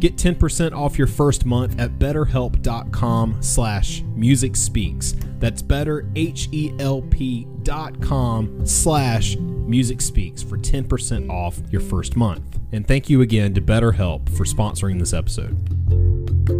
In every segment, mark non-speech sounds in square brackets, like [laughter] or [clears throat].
Get 10% off your first month at betterhelp.com slash music speaks. That's better, H-E-L-P dot com slash music speaks for 10% off your first month. And thank you again to BetterHelp for sponsoring this episode.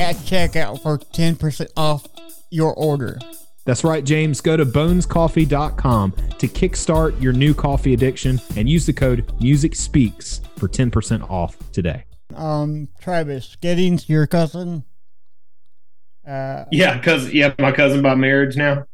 at checkout for 10% off your order. That's right, James. Go to bonescoffee.com to kickstart your new coffee addiction and use the code Music Speaks for 10% off today. Um, Travis, getting to your cousin. Uh, Yeah, cause yeah, my cousin by marriage now.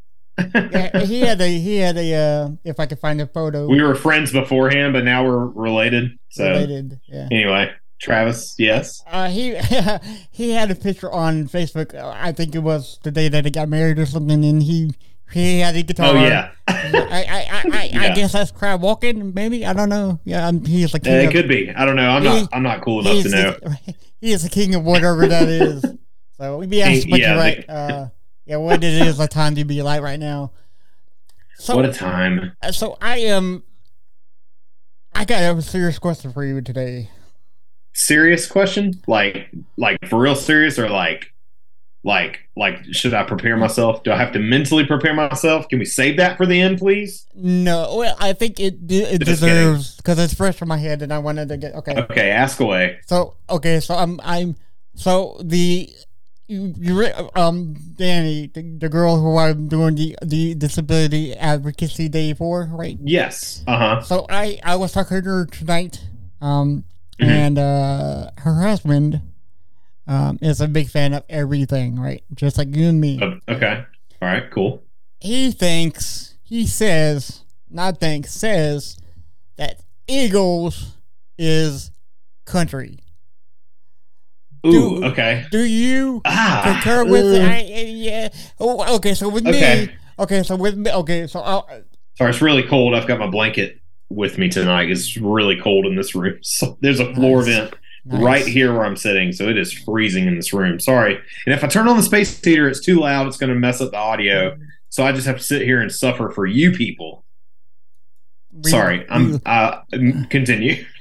yeah, [laughs] he had a he had a uh, if I could find a photo We were friends beforehand, but now we're related. So related. Yeah. anyway, Travis, yes. Uh, he [laughs] he had a picture on Facebook. I think it was the day that he got married or something, and he he had a guitar. Oh yeah, [laughs] I I I, I, I guess that's crab walking. Maybe I don't know. Yeah, I'm, he's the king. Uh, it of, could be. I don't know. I'm He- not. I'm not cool enough to know. The, [laughs] he is the king of whatever that is. So we'd be asked, but yeah, you're right. the- Uh, yeah, what it is the time to be alive right now. So What a time. uh, so I am. I got a serious question for you today. Serious question? Like, like for real serious, or like, like, like, should I prepare myself? Do I have to mentally prepare myself? Can we save that for the end, please? No, well, I think it it Just deserves because it's fresh in my head, and I wanted to get okay. Okay, ask away. So okay, so I'm I'm so the you, you um Danny the, the girl who I'm doing the the disability advocacy day for right. Yes. Uh huh. So I I was talking to her tonight, um, Mhm. and uh, her husband um is a big fan of everything, right? Just like you and me. okay. All right. Cool. He thinks he says not thinks says that Eagles is country. Ooh. Dude. Okay. Do you Ah. concur with uh, I- yeah? Oh, okay. So with Okay. me, okay. So with me, okay. So I'll, Sorry, it's really cold. I've got my blanket with me tonight. It's really cold in this room. [laughs] So there's a floor Nice. vent nice. right here where I'm sitting, so it is freezing in this room. Sorry. And if I turn on the space heater, it's too loud. It's going to mess up the audio. So I just have to sit here and suffer for you people. We- Sorry. I'm uh continue. [laughs]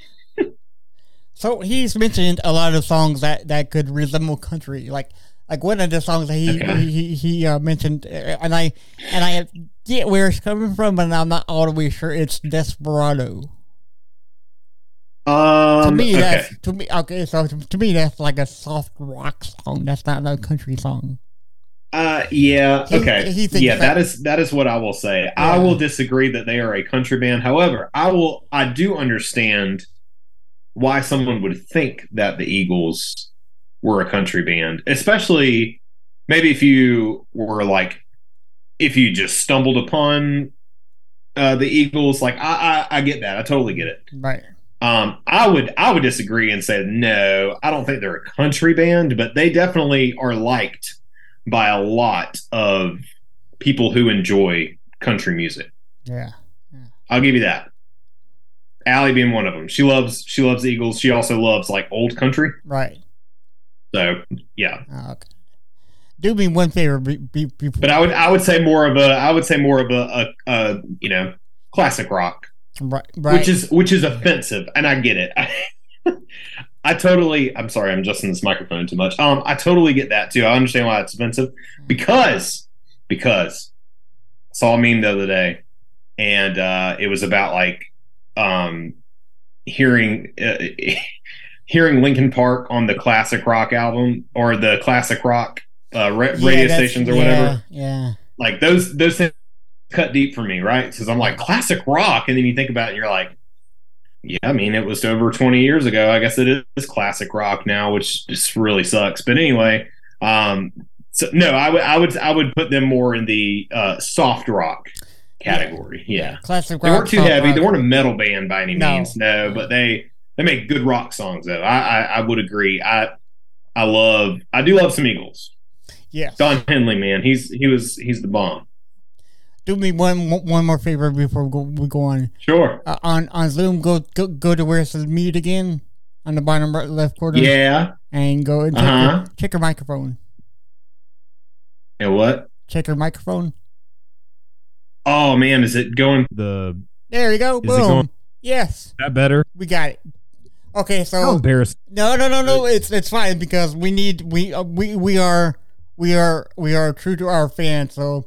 So he's mentioned a lot of songs that that could resemble country, like like one of the songs that he Okay. he, he, he uh, mentioned, uh, and I and I get where it's coming from, but I'm not all the way sure it's Desperado. To Um me, okay. that's to me okay. So to, to me, that's like a soft rock song. That's not a country song. Uh yeah, He- okay. he yeah, that- that is that is what I will say. I will disagree that they are a country band. However, I will I do understand why someone would think that the Eagles were a country band, especially maybe if you were like if you just stumbled upon uh, the Eagles. Like I, I, I get that. I totally get it. Right. Um, I would I would disagree and say no. I don't think they're a country band, but they definitely are liked by a lot of people who enjoy country music. Yeah. yeah. I'll give you that. Allie being one of them. She loves she loves Eagles. She also loves like old country. Right. So yeah. Oh, okay. Do me one favor. Be, be, be, But I would I would say more of a I would say more of a, a, a you know classic rock, right, right. which is which is offensive, and I get it. I, [laughs] I totally I'm sorry I'm adjusting this microphone too much. Um, I totally get that too. I understand why it's offensive because because I saw a meme the other day, and uh, it was about like um hearing. Uh, [laughs] Hearing Linkin Park on the classic rock album or the classic rock uh, ra- Yeah, radio stations or yeah, whatever, Yeah. like those those things cut deep for me, right? Because I'm like classic rock, and then you think about it, and you're like, yeah, I mean, it was over 20 years ago. I guess it is classic rock now, which just really sucks. But anyway, um, so no, I would I would I would put them more in the uh, soft rock category. Yeah, Classic Rock, they weren't too heavy. rock. They weren't a metal band by any No. means. No, but they they make good rock songs though. I, I I would agree. I I love I do love some Eagles. Yes. Don Henley, man, he's he was he's the bomb. Do me one one more favor before we go, we go on. Sure. Uh, on on Zoom, go go go to where it says mute again on the bottom right, left corner. Yeah. And go and check, Uh-huh. your, check your microphone. And what? Check your microphone. Oh man, is it going? The There you go. Is it Boom. going- yes, that better? we got it. Okay, How so embarrassing. no, no, no, no. It's it's fine because we need we uh, we we are we are we are true to our fans. So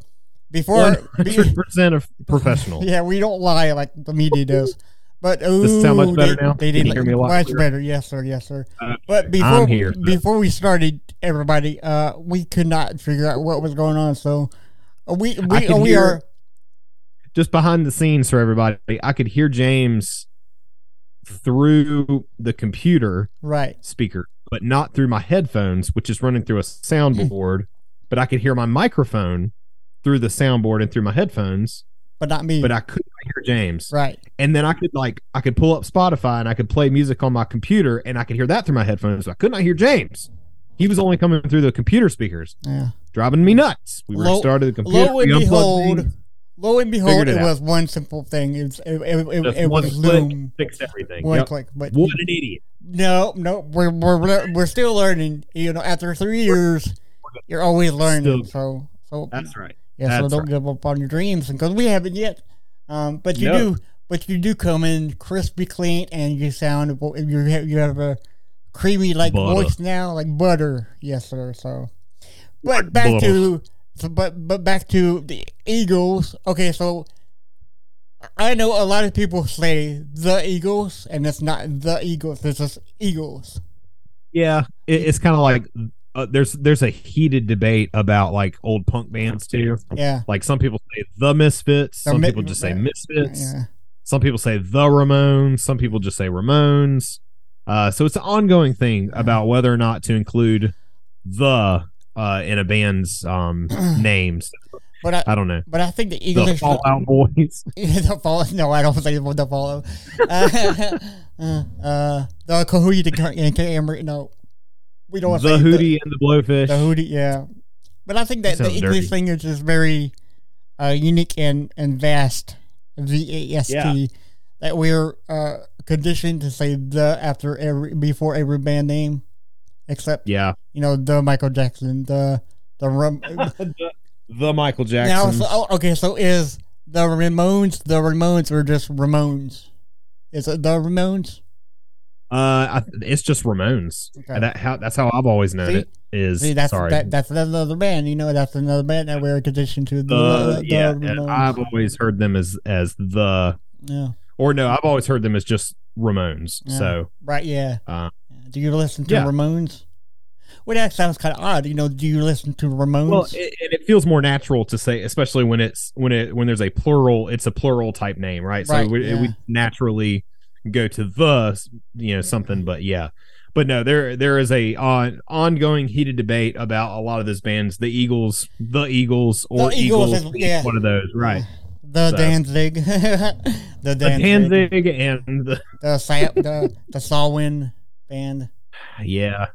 before [laughs] hundred percent of professional. [laughs] Yeah, we don't lie like the media does. But ooh, it sound much better they, now? They didn't hear me a lot much clearer? better. Yes, sir. Yes, sir. Uh, But before before we started, everybody, uh, we could not figure out what was going on. So uh, we we we hear- are Just behind the scenes for everybody, I could hear James through the computer right. speaker, but not through my headphones, which is running through a soundboard. [laughs] but I could hear my microphone through the soundboard and through my headphones, But not me. but I could not hear James. right. And then I could like I could pull up Spotify and I could play music on my computer and I could hear that through my headphones. So I could not hear James. He was only coming through the computer speakers, Yeah. driving me nuts. We restarted the computer. Lo and we unplugged behold, things, lo and behold, it, it was one simple thing. It was, it, it, it, just it one was click, Loom. fixed everything. One Yep. click. But What an idiot! no, no, we're we're we're still learning. You know, after three years, you're always learning. Still- so so That's right. Yeah, so don't right. give up on your dreams because we haven't yet. Um, but you No. do, but you do come in crispy clean, and you sound you have you have a creamy like Butter. voice now, like butter. Yes, sir. So, but back to so, but but back to the Eagles. Okay, so I know a lot of people say the Eagles, and it's not the Eagles. It's just Eagles. Yeah, it, it's kind of like uh, there's there's a heated debate about like old punk bands too. Yeah, Like some people say the Misfits, The some Mi- people just say. Misfits. yeah. Some people say the Ramones. Some people just say Ramones. Uh, so it's an ongoing thing about whether or not to include the uh, in a band's um, [clears throat] names. But I, I don't know. but I think the Eagles The Fallout Boys. [laughs] the follow. No, I don't say the follow. [laughs] Uh, uh, the Cohootie and Camry. No, we don't The Hootie and the Blowfish. The, the Hootie, yeah. But I think that the English dirty. thing is just very uh, unique and and vast. V A S T. Yeah. That we're uh, conditioned to say the after every before every band name, except yeah. you know the Michael Jackson, the the [laughs] the, the Michael now, Jackson. so, oh, okay, so is the Ramones the Ramones or just Ramones? Is it the Ramones? Uh, I, it's just Ramones. Okay. That how that's how I've always known See? it. Is See, that's sorry. that, that's another band. You know, that's another band that we're conditioned to. The, the, the yeah, Ramones. I've always heard them as as the yeah, or no, I've always heard them as just Ramones. Yeah. So right. Yeah. Uh, do you listen to yeah. Ramones? Well, that sounds kind of odd. You know, do you listen to Ramones? well, it, and it feels more natural to say, especially when it's when it when there's a plural, it's a plural type name, right? So Right, we, yeah. we naturally go to the you know something, but yeah. But no, there there is a on, ongoing heated debate about a lot of those bands, the Eagles, the Eagles, or The Eagles Eagles, is- yeah. one of those, right? The So- Danzig, [laughs] the The Danzig, Danzig and the the the the Samhain band. yeah.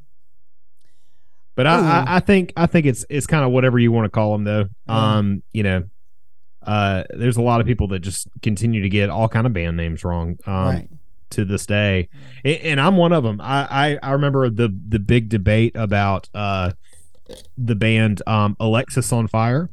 But I, I, I think I think it's it's kind of whatever you want to call them though. Yeah. Um, you know, uh, there's a lot of people that just continue to get all kind of band names wrong. Um, right. to this day, A- and I'm one of them. I, I I remember the the big debate about uh the band um Alexis on Fire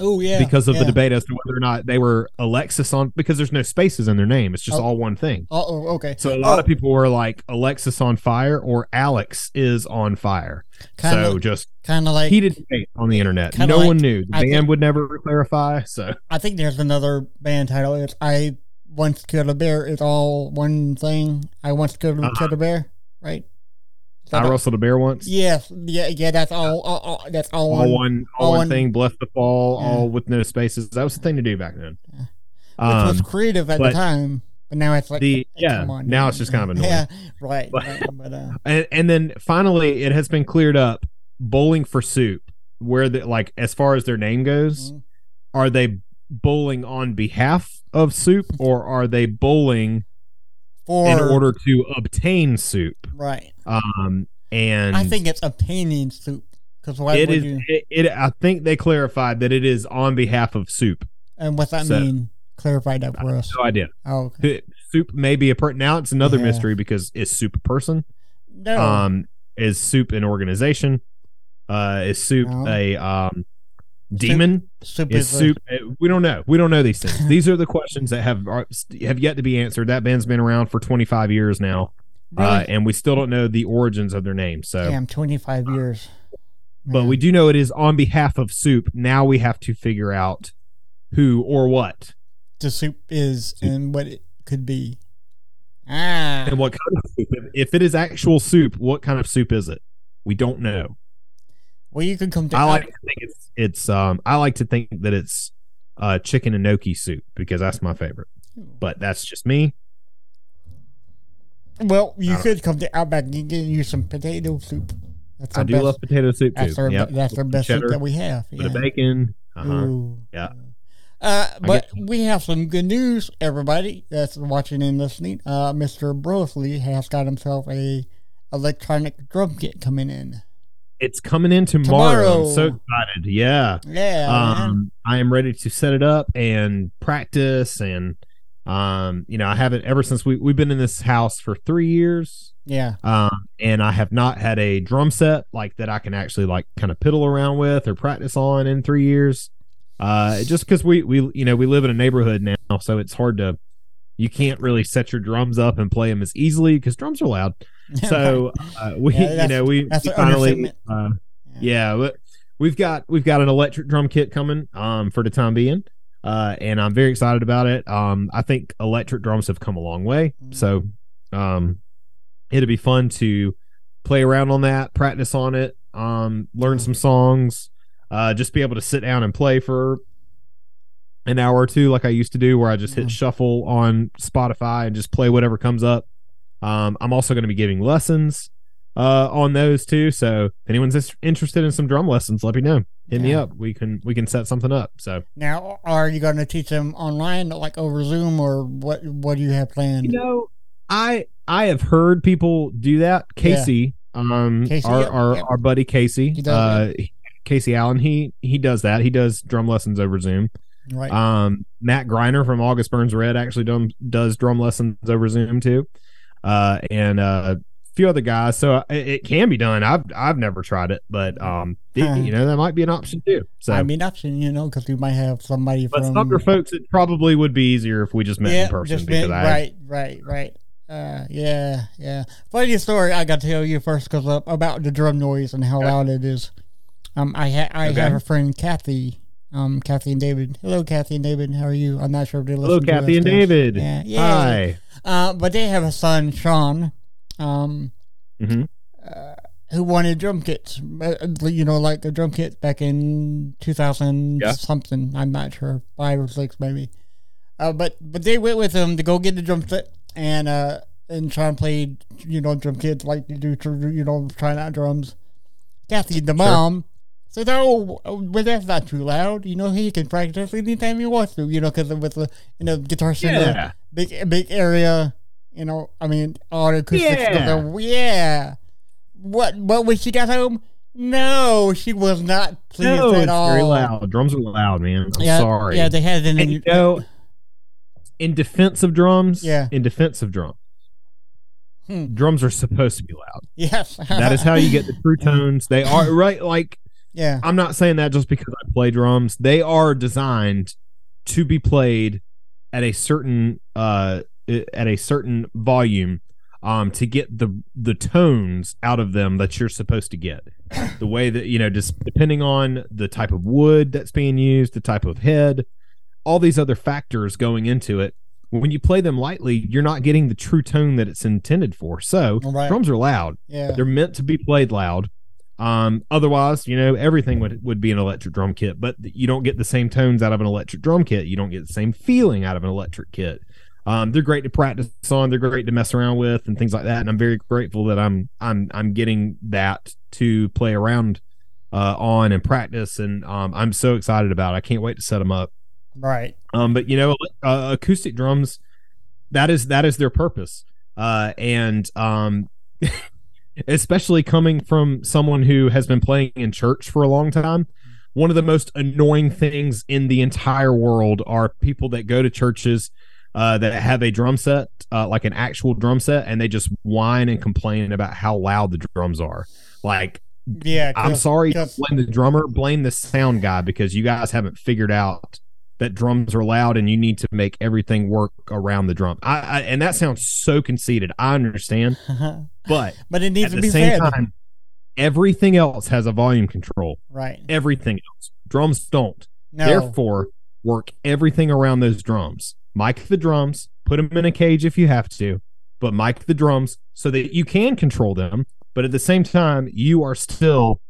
Oh yeah. because of yeah. the debate as to whether or not they were Alexis on because there's no spaces in their name. It's just Oh. all one thing. Oh, okay. So a lot Oh. of people were like Alexis on fire or Alex is on fire. Kind so just kind of like heated debate on the internet. No like- one knew. The I band think- would never clarify. So I think there's another band title. It's I once killed a bear. It's all one thing. I once killed, Uh-huh. killed a bear. Right. I wrestled a bear once. Yes. Yeah. Yeah. That's all. all, all that's all, all one. one, all, all one thing. Bless the fall. Yeah. All with no spaces. That was the thing to do back then. Which was Um, creative at the time, but now it's like the yeah. come on, now it's just kind of annoying. Yeah. Right. But- but uh, [laughs] and, and then finally it has been cleared up bowling for soup where the like as far as their name goes Mhm. are they bowling on behalf of soup or are they bowling for in order to obtain soup right. um and I think it's obtaining soup because why it would is you? it, it i think they clarified that it is on behalf of soup And what's that so- mean? Clarify that for us. no idea Oh, okay. Soup may be a per now it's another Yeah. mystery because is soup a person No. um is soup an organization uh is soup No. a um demon soup is is soup uh, we don't know. We don't know these things. These are the questions that have are, have yet to be answered. That band's been around for 25 years now uh, and we still don't know the origins of their name so. Damn, twenty five years. but we do know it is on behalf of soup. Now we have to figure out who or what. The soup is Soup. and what it could be. Ah, and what kind of soup? If it is actual soup what kind of soup is it? We don't know well, you can come to. i like to think it's it's um i like to think that it's uh chicken and gnocchi soup because that's my favorite but that's just me well, you could come to Outback and get you some potato soup. That's i do best, love potato soup That's too our, yep. that's our best soup that we have. bit of bacon uh-huh. Yeah. Uh, but we have some good news, everybody that's watching and listening. Uh, Mr. Brosley has got himself a electronic drum kit coming in. It's coming in tomorrow. Tomorrow. I'm so excited. Yeah. Yeah. Um, I am ready to set it up and practice. And, um, you know, I haven't ever since we, we've been in this house for three years. Yeah, Um, and I have not had a drum set like that I can actually like kind of piddle around with or practice on in three years. Uh, just because we, we, you know, we live in a neighborhood now, so it's hard to, you can't really set your drums up and play them as easily because drums are loud. [laughs] So uh, we, Yeah, you know, we, we finally, uh, yeah, but we've got we've got an electric drum kit coming um for the time being. Uh and I'm very excited about it. Um I think electric drums have come a long way. Mhm. So um it'll be fun to play around on that, practice on it, um learn some songs, uh just be able to sit down and play for an hour or two like I used to do where I just hit shuffle on Spotify and just play whatever comes up. Um I'm also going to be giving lessons uh on those too. So if anyone's interested in some drum lessons, let me know. Hit me up. We can we can set something up. So Now, are you going to teach them online, like over Zoom, or what? What do you have planned? you know, I I have heard people do that. Casey, um, Casey, our our, our buddy Casey, does, uh, Casey Allen, he he does that. He does drum lessons over Zoom. Right. Um, Matt Greiner from August Burns Red actually done, does drum lessons over Zoom too, uh, and uh, a few other guys. So uh, it, it can be done. I've I've never tried it, but um, it- Huh. you know that might be an option too. So. I mean, option, you know, because we might have somebody but from. some other folks, it probably would be easier if we just met yeah, in person just because been- I right, right, right. Uh, yeah, yeah. Funny story. I got to tell you first because uh, about the drum noise and how Okay. loud it is. Um, I ha- I Okay. have a friend Kathy. Um, Kathy and David. Hello, Kathy and David. How are you? I'm not sure if they listen. Hello, to Kathy and guys. David. Yeah, yeah. Hi. Uh, but they have a son, Sean. Um, Mhm. uh, who wanted drum kits. Uh, You know, like the drum kit back in 2000 Yeah. something. I'm not sure, five or six maybe. Uh, but but they went with him to go get the drum set and uh and try and play you know drum kits like you do you know trying out drums. Kathy, the mom, So no, but that's not too loud. You know, he can practice anytime he wants to. You know, because with the you know guitar center, Yeah. big big area. You know, I mean, all the acoustics. Yeah. Yeah. What? But when she got home, no, she was not pleased No, at it's all. very loud. Drums are loud, man. I'm yeah, sorry. Yeah, they had it in. and you know, in defense of drums, Yeah. in defense of drums, Hmm. drums are supposed to be loud. yes, That is how you get the true [laughs] tones. They are right. Like yeah, I'm not saying that just because I play drums. They are designed to be played at a certain uh at a certain volume um to get the the tones out of them that you're supposed to get. The way that you know just depending on the type of wood that's being used, the type of head, all these other factors going into it. When you play them lightly, you're not getting the true tone that it's intended for. So, Right. drums are loud. yeah. They're meant to be played loud. Um, otherwise, you know, everything would, would be an electric drum kit, but you don't get the same tones out of an electric drum kit. You don't get the same feeling out of an electric kit. Um, they're great to practice on. They're great to mess around with and things like that. And I'm very grateful that I'm I'm I'm getting that to play around uh, on and practice. And um, I'm so excited about. it. I can't wait to set them up. Right. Um, but you know, uh, acoustic drums, that is that is their purpose. Uh, and um, [laughs] especially coming from someone who has been playing in church for a long time, one of the most annoying things in the entire world are people that go to churches uh, that have a drum set, uh, like an actual drum set, and they just whine and complain about how loud the drums are. Like, Yeah. I'm sorry, blame the drummer, blame the sound guy because you guys haven't figured out that drums are loud and you need to make everything work around the drum. I, I and that sounds so conceited. I understand, [laughs] but [laughs] but it needs at to the be same said. time, everything else has a volume control. right. Everything else, drums don't. No. Therefore, work everything around those drums. Mic the drums, put them in a cage if you have to, but mic the drums so that you can control them. But at the same time, you are still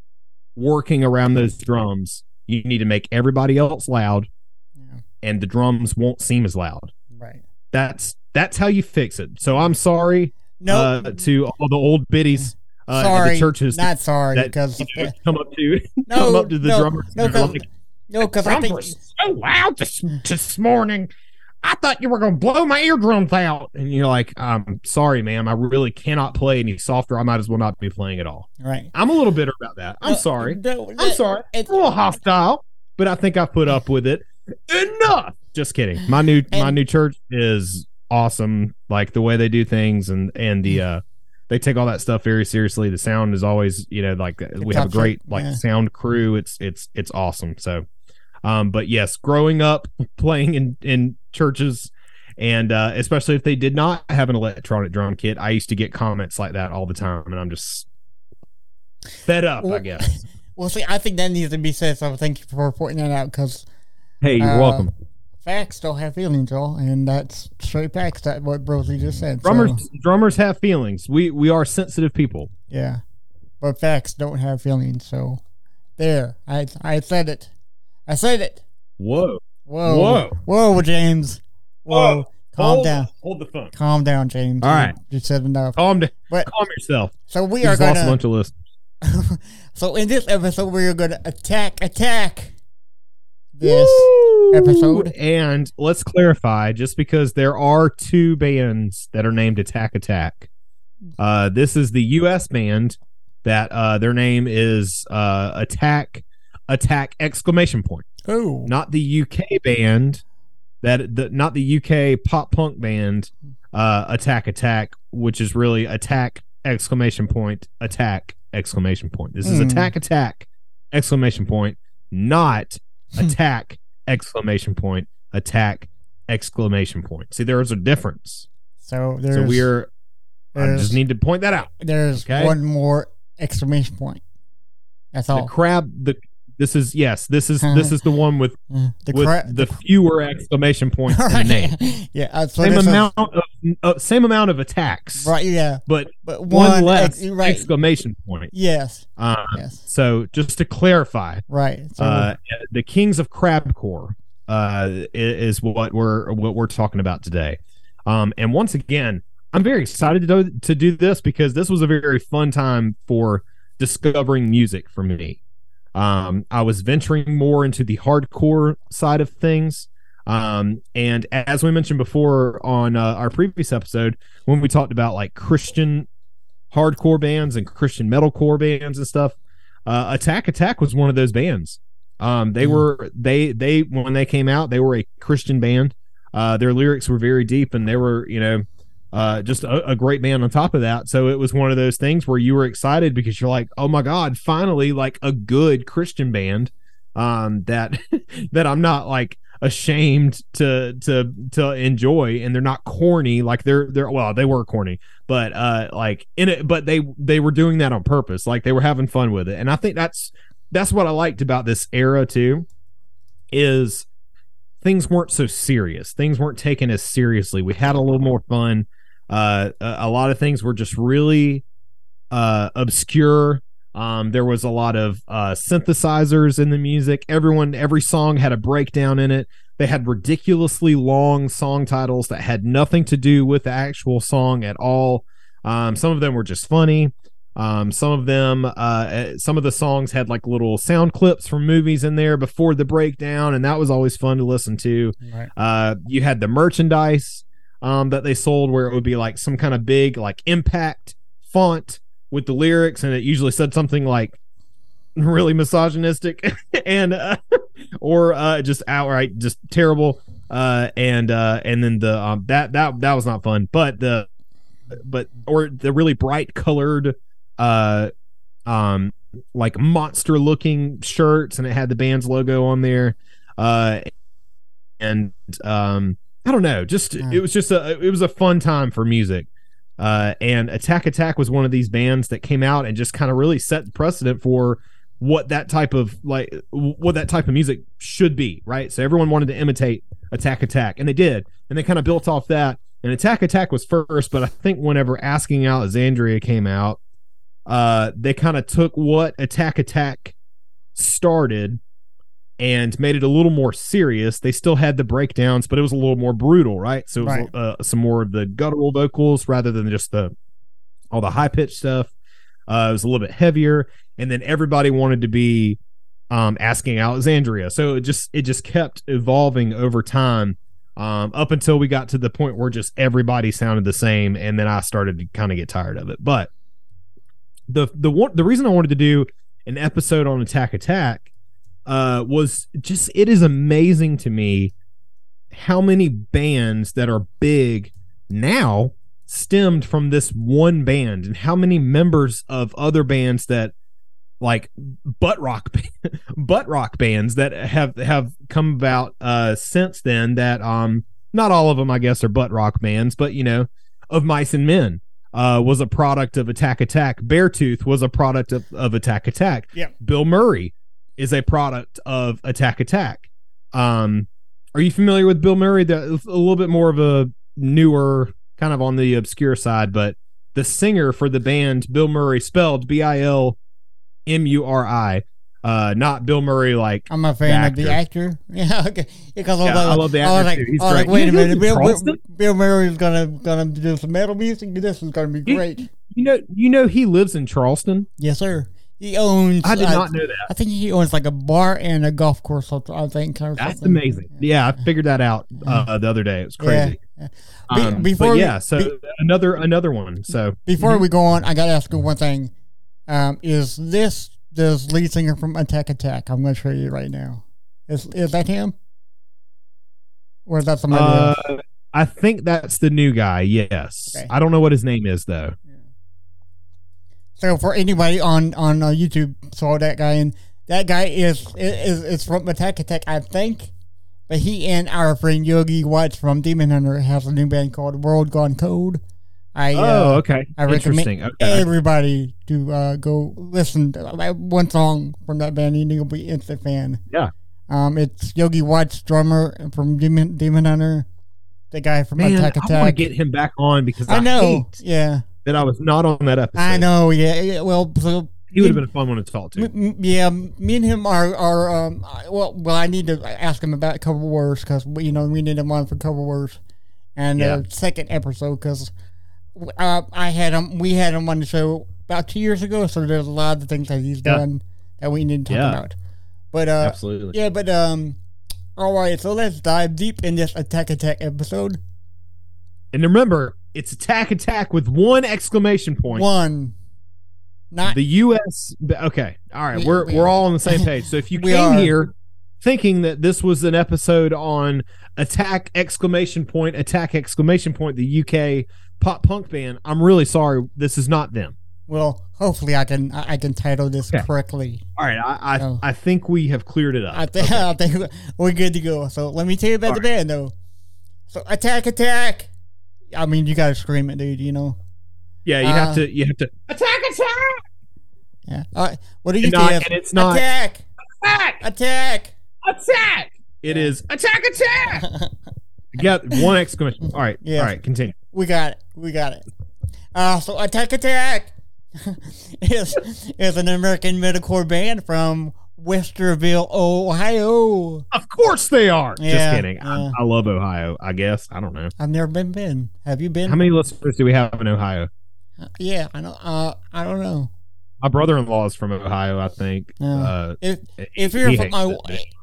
working around those drums. You need to make everybody else loud, Yeah. and the drums won't seem as loud. Right. That's that's how you fix it. So I'm sorry No. uh, to all the old biddies uh, sorry. the churches Not sorry that because you know, come up to [laughs] No, come up to the no, drummers. no, and they're 'cause- like, no, because I think so loud this, this morning. I thought you were going to blow my eardrums out. And you're like, I'm sorry, ma'am. I really cannot play any softer. I might as well not be playing at all. right. I'm a little bitter about that. I'm No, sorry. no, I'm sorry. It's a little hostile, but I think I put up with it enough. Just kidding. My new my new church is awesome. Like the way they do things and and the uh they take all that stuff very seriously. The sound is always, you know, like we have a great shape, like yeah. sound crew. It's it's it's awesome. So um but yes, growing up [laughs] playing in in churches and uh especially if they did not have an electronic drum kit, I used to get comments like that all the time and I'm just fed up, I guess. [laughs] Well, see, I think that needs to be said. So thank you for pointing that out because Hey, you're Uh, welcome. Facts don't have feelings, y'all, and that's straight facts. That what Brosy just said. so, Drummers drummers have feelings. We we are sensitive people. yeah, but facts don't have feelings. So there, I I said it. I said it. Whoa. Whoa, Whoa. whoa, James. Whoa, Whoa. calm hold, down, Hold the phone. calm down, James. All right. you, said enough. Calm down. But Calm yourself. so we We are just lost a gonna. bunch of listeners. [laughs] so in this episode, we are gonna attack, attack this. Woo! episode. And let's clarify, just because there are two bands that are named Attack Attack. Uh, this is the U.S. band that uh, their name is uh, Attack Attack exclamation point. Oh, not the UK band that the not the UK pop punk band uh Attack Attack which is really attack exclamation point attack exclamation point this is Hmm. attack attack exclamation point not Hmm. attack exclamation point attack exclamation point see there's a difference so there's so we're I just need to point that out there's okay? one more exclamation point. That's all the crab the this is yes this is this is the one with Uh, the with cra- the fewer exclamation points in the name yeah, uh, so same is- amount of uh, same amount of attacks, right? Yeah, but but one, one, less ex- right? exclamation point. yes, Uh, yes, so just to clarify, right. So uh, the Kings of Crabcore uh, is what we're what we're talking about today. Um, and once again, I'm very excited to do, to do this because this was a very fun time for discovering music for me. Um, I was venturing more into the hardcore side of things. Um, and as we mentioned before on uh, our previous episode, when we talked about like Christian hardcore bands and Christian metalcore bands and stuff, uh, Attack Attack was one of those bands. Um, they were they they when they came out, they were a Christian band. Uh, their lyrics were very deep, and they were you know uh, just a, a, great band on top of that. So it was one of those things where you were excited because you're like, oh my god, finally like a good Christian band um, that [laughs] that I'm not like ashamed to to to enjoy. And they're not corny. Like they're they're well they were corny but uh like in it but they they were doing that on purpose. Like they were having fun with it. And i think that's that's what i liked about this era too is things weren't so serious. Things weren't taken as seriously. We had a little more fun uh a, a lot of things were just really uh obscure um, there was a lot of uh, synthesizers in the music. Everyone, every song had a breakdown in it. They had ridiculously long song titles that had nothing to do with the actual song at all. Um, some of them were just funny. Um, some of them, uh, eh, some of the songs had like little sound clips from movies in there before the breakdown, and that was always fun to listen to. Right. Uh, you had the merchandise um, that they sold where it would be like some kind of big like impact font with the lyrics, and it usually said something like really misogynistic [laughs] and uh, or uh, just outright just terrible. Uh, and uh, and then the um, that that that was not fun, but the but or the really bright colored uh um like monster looking shirts and it had the band's logo on there uh and um i don't know just it was just a it was a fun time for music uh, and Attack Attack was one of these bands that came out and just kind of really set the precedent for what that type of like what that type of music should be, right? So everyone wanted to imitate Attack Attack, and they did, and they kind of built off that. And Attack Attack was first, but I think whenever Asking Alexandria came out, uh, they kind of took what Attack Attack started and made it a little more serious. They still had the breakdowns, but it was a little more brutal, right? So it was right. uh, some more of the guttural vocals rather than just the all the high pitched stuff. Uh, it was a little bit heavier, and then everybody wanted to be um, asking Alexandria. So it just it just kept evolving over time. Um, up until we got to the point where just everybody sounded the same, and then I started to kind of get tired of it. But the the one the reason I wanted to do an episode on Attack Attack uh, was just it is amazing to me how many bands that are big now stemmed from this one band and how many members of other bands that like butt rock [laughs] butt rock bands that have have come about uh since then that um not all of them I guess are butt rock bands but you know of mice and men uh was a product of attack attack. Beartooth was a product of, of attack attack. Yeah. Bilmuri is a product of Attack Attack. Um, are you familiar with Bilmuri? That a little bit more of a newer, kind of on the obscure side, but the singer for the band Bilmuri, spelled B I L M U R I. Uh, not Bill Murray. Like I'm a fan of the actor. [laughs] Yeah, okay. Because yeah, I love the actor. I was like, I was like wait a minute, Bill, Bill, Bill Murray's gonna gonna do some metal music. This is gonna be great. You, you know, you know, he lives in Charleston. Yes, sir. He owns. I did uh, not know that. I think he owns like a bar and a golf course. I think. That's amazing. Yeah, I figured that out uh, the other day. It was crazy. Yeah. Um, before yeah, so be, another another one. So before mm-hmm. we go on, I got to ask you one thing. Um, is this this lead singer from Attack Attack? I'm going to show you right now. Is is that him? Or is that somebody uh, else? I think that's the new guy. Yes. Okay. I don't know what his name is though. So for anybody on on uh, YouTube saw that guy, and that guy is is is from Attack Attack, I think. But he and our friend Yogi Watts from Demon Hunter has a new band called World Gone Cold. I oh uh, okay. I recommend okay. everybody to uh, go listen to one song from that band, and you'll be instant fan. Yeah. Um, it's Yogi Watts, drummer from Demon Demon Hunter, the guy from Man, Attack Attack. I want to get him back on because I, I know. yeah that I was not on that episode. I know. Yeah. Well, so he would have been a fun one to talk to. M- yeah, me and him are are um. Well, well, I need to ask him about cover words because you know we need him on for cover words, and yeah. the second episode because uh, I had him. We had him on the show about two years ago. So there's a lot of things that he's yeah. done that we need to talk Yeah. about. But uh, Absolutely. yeah, but um, all right. So let's dive deep in this attack attack episode. And remember, it's attack attack with one exclamation point. One, not The U.S. Okay, all right, We- we're we- we're all on the same page. So if you [laughs] came are. here thinking that this was an episode on attack exclamation point attack exclamation point the UK pop punk band, I'm really sorry. This is not them. well. Hopefully, I can I can title this Okay. correctly. All right, I I, Oh. I think we have cleared it up. I think [laughs] I think we're good to go. So let me tell you about the band though. So attack attack. I mean, you gotta scream it, dude. You know. yeah, you uh, have to you have to attack attack. Yeah. All right. What do you not, think? and it's not attack. attack Attack. attack. It is attack attack. [laughs] You got one exclamation. All right, Yeah. all right, continue. We got it. We got it. Uh, so Attack Attack [laughs] is is an American metalcore band from Westerville, Ohio. Of course they are. Yeah, Just kidding. yeah. I, I love Ohio. I guess I don't know. I've never been been. Have you been? How many listeners do we have in Ohio? Yeah, I know. Uh, I don't know. My brother-in-law is from Ohio, I think. Yeah. Uh, If if you're from my,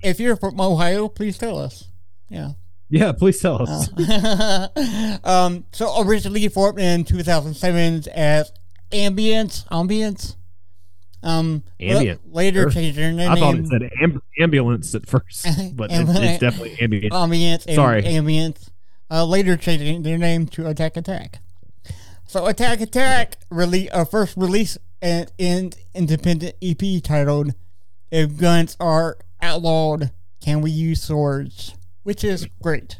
if you're from Ohio, please tell us. Yeah. yeah, please tell us. Uh, [laughs] um. So originally formed in 2007 as Ambience. Ambience. Um. Ambient, la- later sure. changed their name. I thought it said amb- ambulance at first, [laughs] but it's, it's definitely ambient. Ambience. Sorry. Ambience. Uh, later changing their name to Attack Attack. So Attack Attack really uh, first release an, an independent EP titled "If Guns Are Outlawed, Can We Use Swords?" which is great.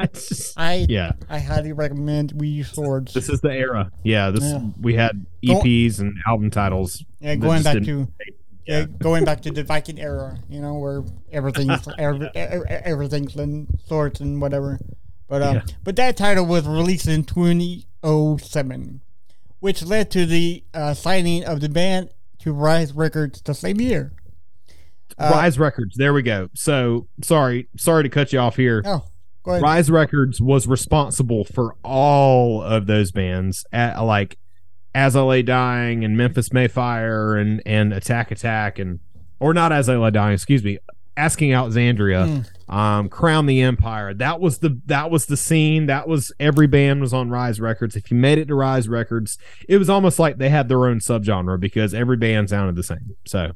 I [laughs] just, I yeah, I highly recommend we use swords. this is the era. Yeah, this Yeah. we had Go- EPs and album titles. Yeah, going back to yeah, going back to the Viking era, you know, where everything's [laughs] every, everything's in swords and whatever. But um, Yeah. but that title was released in 2007, which led to the uh, signing of the band to Rise Records the same year. Uh, Rise Records. There we go. So sorry, sorry to cut you off here. Oh. Rise Records was responsible for all of those bands at like As I Lay Dying and Memphis May Fire and and Attack Attack and or not As I Lay Dying, excuse me, Asking Alexandria, um, Crown the Empire. That was the that was the scene. That was every band was on Rise Records. If you made it to Rise Records, it was almost like they had their own subgenre because every band sounded the same. So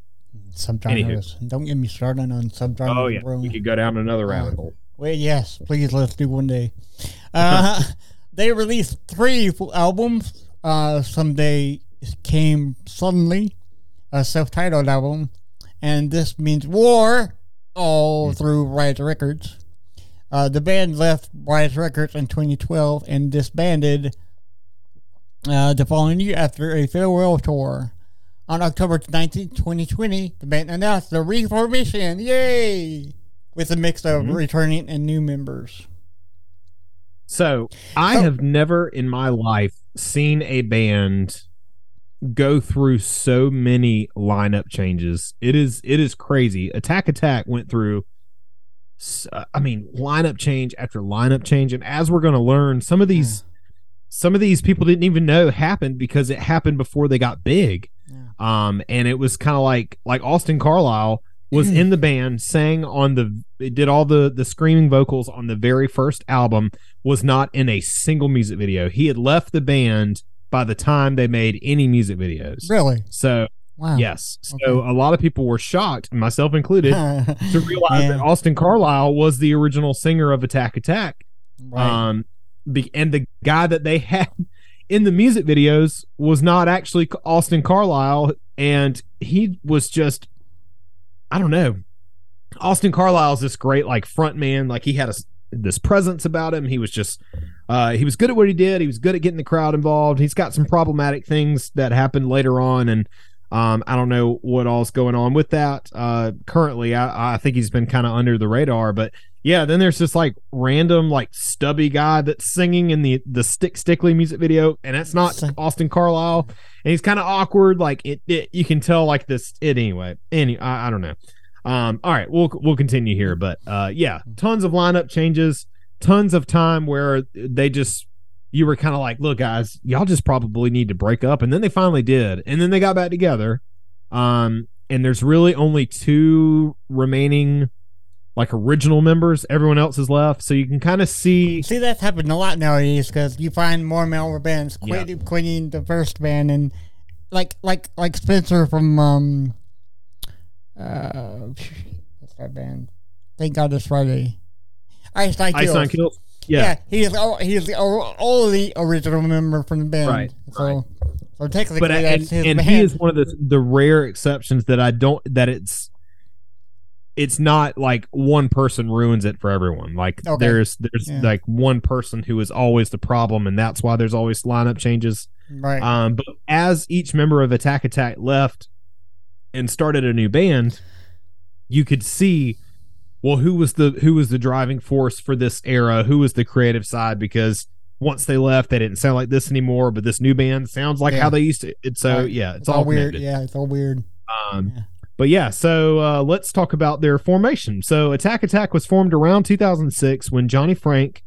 Subgenres. Don't get me started on subgenres. oh yeah, bro. we could go down another rabbit hole. Well, yes, please let's do one day. Uh, [laughs] they released three albums. Uh, someday came suddenly, a self-titled album, and this means war all through Rise Records. Uh, the band left Rise Records in 2012 and disbanded uh, the following year after a farewell tour. On October 19, 2020, the band announced the reformation. Yay! With a mix of Mhm. returning and new members. So I Oh. have never in my life seen a band go through so many lineup changes. It is it is crazy. Attack Attack went through uh, I mean lineup change after lineup change and as we're going to learn some of these some of these people didn't even know happened because it happened before they got big. Yeah. Um and it was kind of like like Austin Carlile was Mm. in the band sang on the did all the the screaming vocals on the very first album was not in a single music video. He had left the band by the time they made any music videos. Really? So, Wow. yes. So a lot of people were shocked, myself included, [laughs] to realize that Austin Carlile was the original singer of Attack Attack. right. Um be, and the guy that they [laughs] had in the music videos was not actually Austin Carlile and he was just I don't know. Austin Carlile's this great like front man, like he had a this presence about him. He was just uh he was good at what he did. He was good at getting the crowd involved. He's got some problematic things that happened later on and um I don't know what all's going on with that. Uh currently I I think he's been kind of under the radar, but yeah, then there's this like random like stubby guy that's singing in the the Stick Stickly music video and that's not Austin Carlile and he's kind of awkward like it, it you can tell like this it anyway. Any I, I don't know. Um, all right, we'll we'll continue here, but uh, yeah, tons of lineup changes, tons of time where they just you were kind of like, look, guys, y'all just probably need to break up, and then they finally did, and then they got back together. Um, and there's really only two remaining like original members. Everyone else is left, so you can kind of see. See, that's happened a lot nowadays because you find more member bands quit, Yeah. quitting the first band and like like like Spencer from um uh what's that band? Thank God it's Friday. Ice Nine Ice Kills. Nine Kills. Yeah, Yeah, he's oh, he's the o- only original member from the band. Right, So so technically but and, his and band. he is one of the the rare exceptions that I don't that it's it's not like one person ruins it for everyone. Like Okay. there's there's Yeah. like one person who is always the problem, and that's why there's always lineup changes. right. Um, but as each member of Attack Attack left and started a new band, you could see well who was the who was the driving force for this era, who was the creative side because once they left, they didn't sound like this anymore. But this new band sounds like Yeah. how they used to. It's so Right. yeah, it's, it's all, weird. Yeah, it's all weird. Um, Yeah. But yeah, so uh, let's talk about their formation. So Attack Attack was formed around 2006 when Johnny Franck,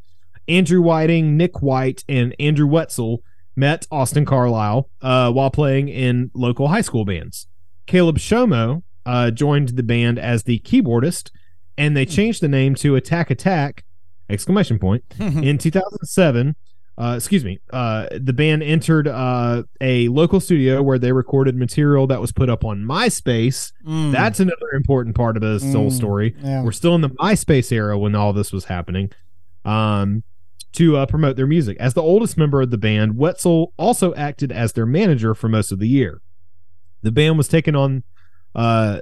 Andrew Whiting, Nick White, and Andrew Wetzel met Austin Carlile uh, while playing in local high school bands. Caleb Shomo uh, joined the band as the keyboardist, and they changed the name to Attack Attack! Exclamation point [laughs] in 2007 uh, excuse me uh, the band entered uh, a local studio where they recorded material that was put up on myspace Mm. that's another important part of this whole Mm. story yeah. we're still in the myspace era when all this was happening um, to uh, promote their music as the oldest member of the band wetzel also acted as their manager for most of the year the band was taken on uh,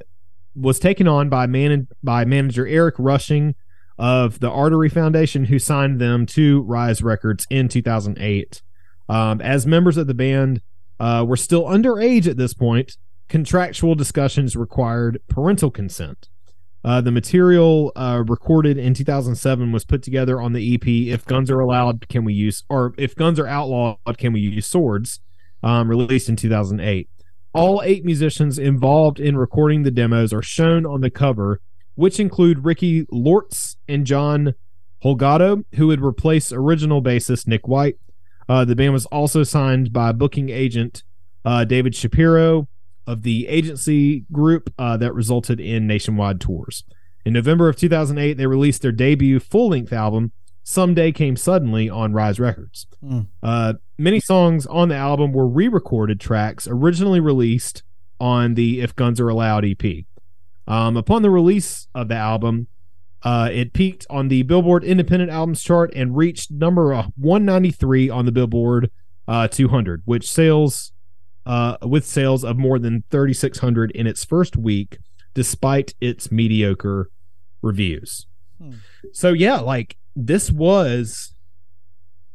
was taken on by man by manager Eric Rushing of the Artery Foundation, who signed them to Rise Records in 2008. Um, as members of the band uh, were still underage at this point, contractual discussions required parental consent. Uh, the material uh, recorded in 2007 was put together on the EP "If Guns Are Allowed, Can We Use?" or "If Guns Are Outlawed, Can We Use Swords?" Um, released in 2008. All eight musicians involved in recording the demos are shown on the cover, which include Ricky Lortz and John Holgado, who would replace original bassist Nick White. Uh, the band was also signed by booking agent uh, David Shapiro of the agency group uh, that resulted in nationwide tours. In November of 2008, they released their debut full length album, Someday Came Suddenly, on Rise Records. Mm. Uh, many songs on the album were re recorded tracks originally released on the If Guns Are Allowed EP. Um, upon the release of the album, uh, it peaked on the Billboard Independent Albums chart and reached number uh, 193 on the Billboard uh, 200, which sales uh, with sales of more than 3,600 in its first week, despite its mediocre reviews. Hmm. So yeah, like this was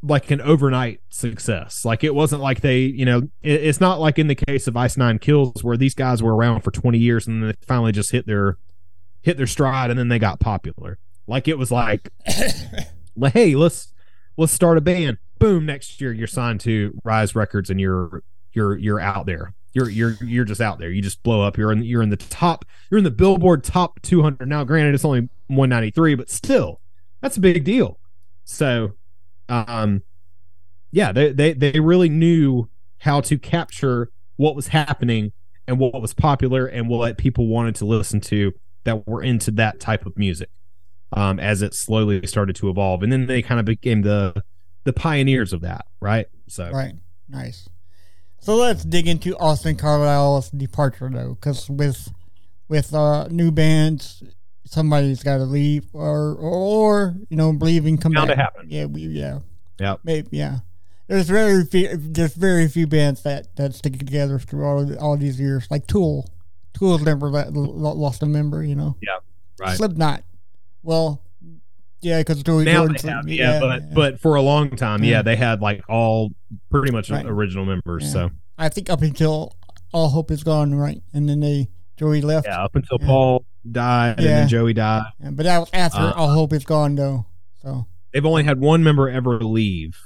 like an overnight success. Like it wasn't like they, you know, it, it's not like in the case of Ice Nine Kills where these guys were around for 20 years and then they finally just hit their hit their stride and then they got popular. Like it was like, [laughs] like, hey, let's let's start a band. Boom, next year you're signed to Rise Records and you're you're you're out there. You're you're you're just out there. You just blow up. You're in you're in the top. You're in the Billboard top 200. Now, granted, it's only 193, but still, that's a big deal. So, um, yeah, they they they really knew how to capture what was happening and what was popular and what people wanted to listen to that were into that type of music. Um, as it slowly started to evolve, and then they kind of became the the pioneers of that, right? So, Right. Nice. So let's dig into Austin Carlile's departure, though, because with with uh, new bands, somebody's got to leave, or or you know, leave and come Bound back. to happen. Yeah, we, yeah, Yep. maybe, yeah. There's very few, there's very few bands that that stick together through all all these years. Like Tool, Tool's never let, lost a member, you know. Yeah, right. Slipknot, well, yeah, because Joey now Jordan's- they have, yeah, but yeah. but for a long time, yeah, Yeah. they had like all pretty much Right. original members. Yeah. So I think up until All Hope Is Gone, right, and then they Joey left. yeah, up until Yeah. Paul died and then Joey died, Yeah, but that was after Uh, All Hope Is Gone, though. So they've only had one member ever leave,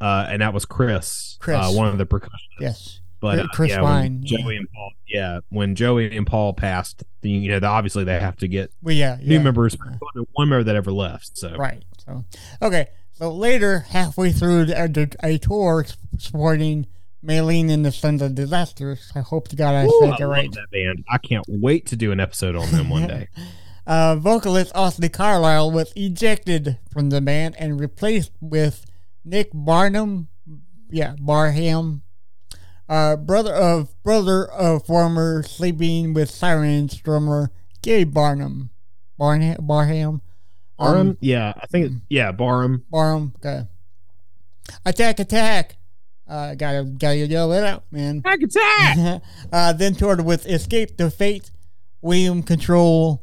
uh, and that was Chris, Chris. uh, one of the percussionists. yes, But uh, Chris yeah, Vine, yeah. Joey and Paul, yeah, when Joey and Paul passed, you know, obviously they have to get well, yeah, new yeah. members. Yeah. One member that ever left. So Right. So okay. So later, halfway through the, the, a tour supporting Maylene and the Sons of Disasters. I hope to God I Ooh, said it right. that band. I can't wait to do an episode on them one day. [laughs] Uh, vocalist Austin Carlile was ejected from the band and replaced with Nick Barnum. Yeah, Barham. Uh, brother of brother of former Sleeping with Sirens drummer Gary Barnum. Barnham, Barham. Barham, Um, yeah, I think it- yeah, Barham. Barham. Okay. Attack! Attack! Uh, gotta gotta yell it out, man. Attack attack. [laughs] uh, then toured with Escape the Fate, William Control,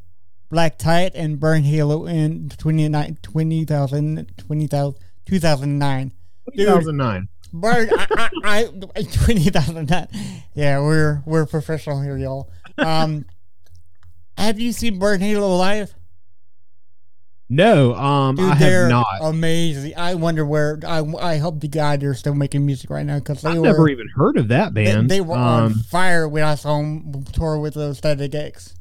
Black Tide, and Burn Halo in 29 20,000 20,000 2009. Two thousand nine. Burn, I, I, I [laughs] 20,009. Yeah, we're we're professional here, y'all. Um, have you seen Burn Halo live? No, um, Dude, I have not. amazing. I wonder where. I I hope the God they're still making music right now because they I've were never even heard of that band. they were on um, fire when I saw them tour with those Static X.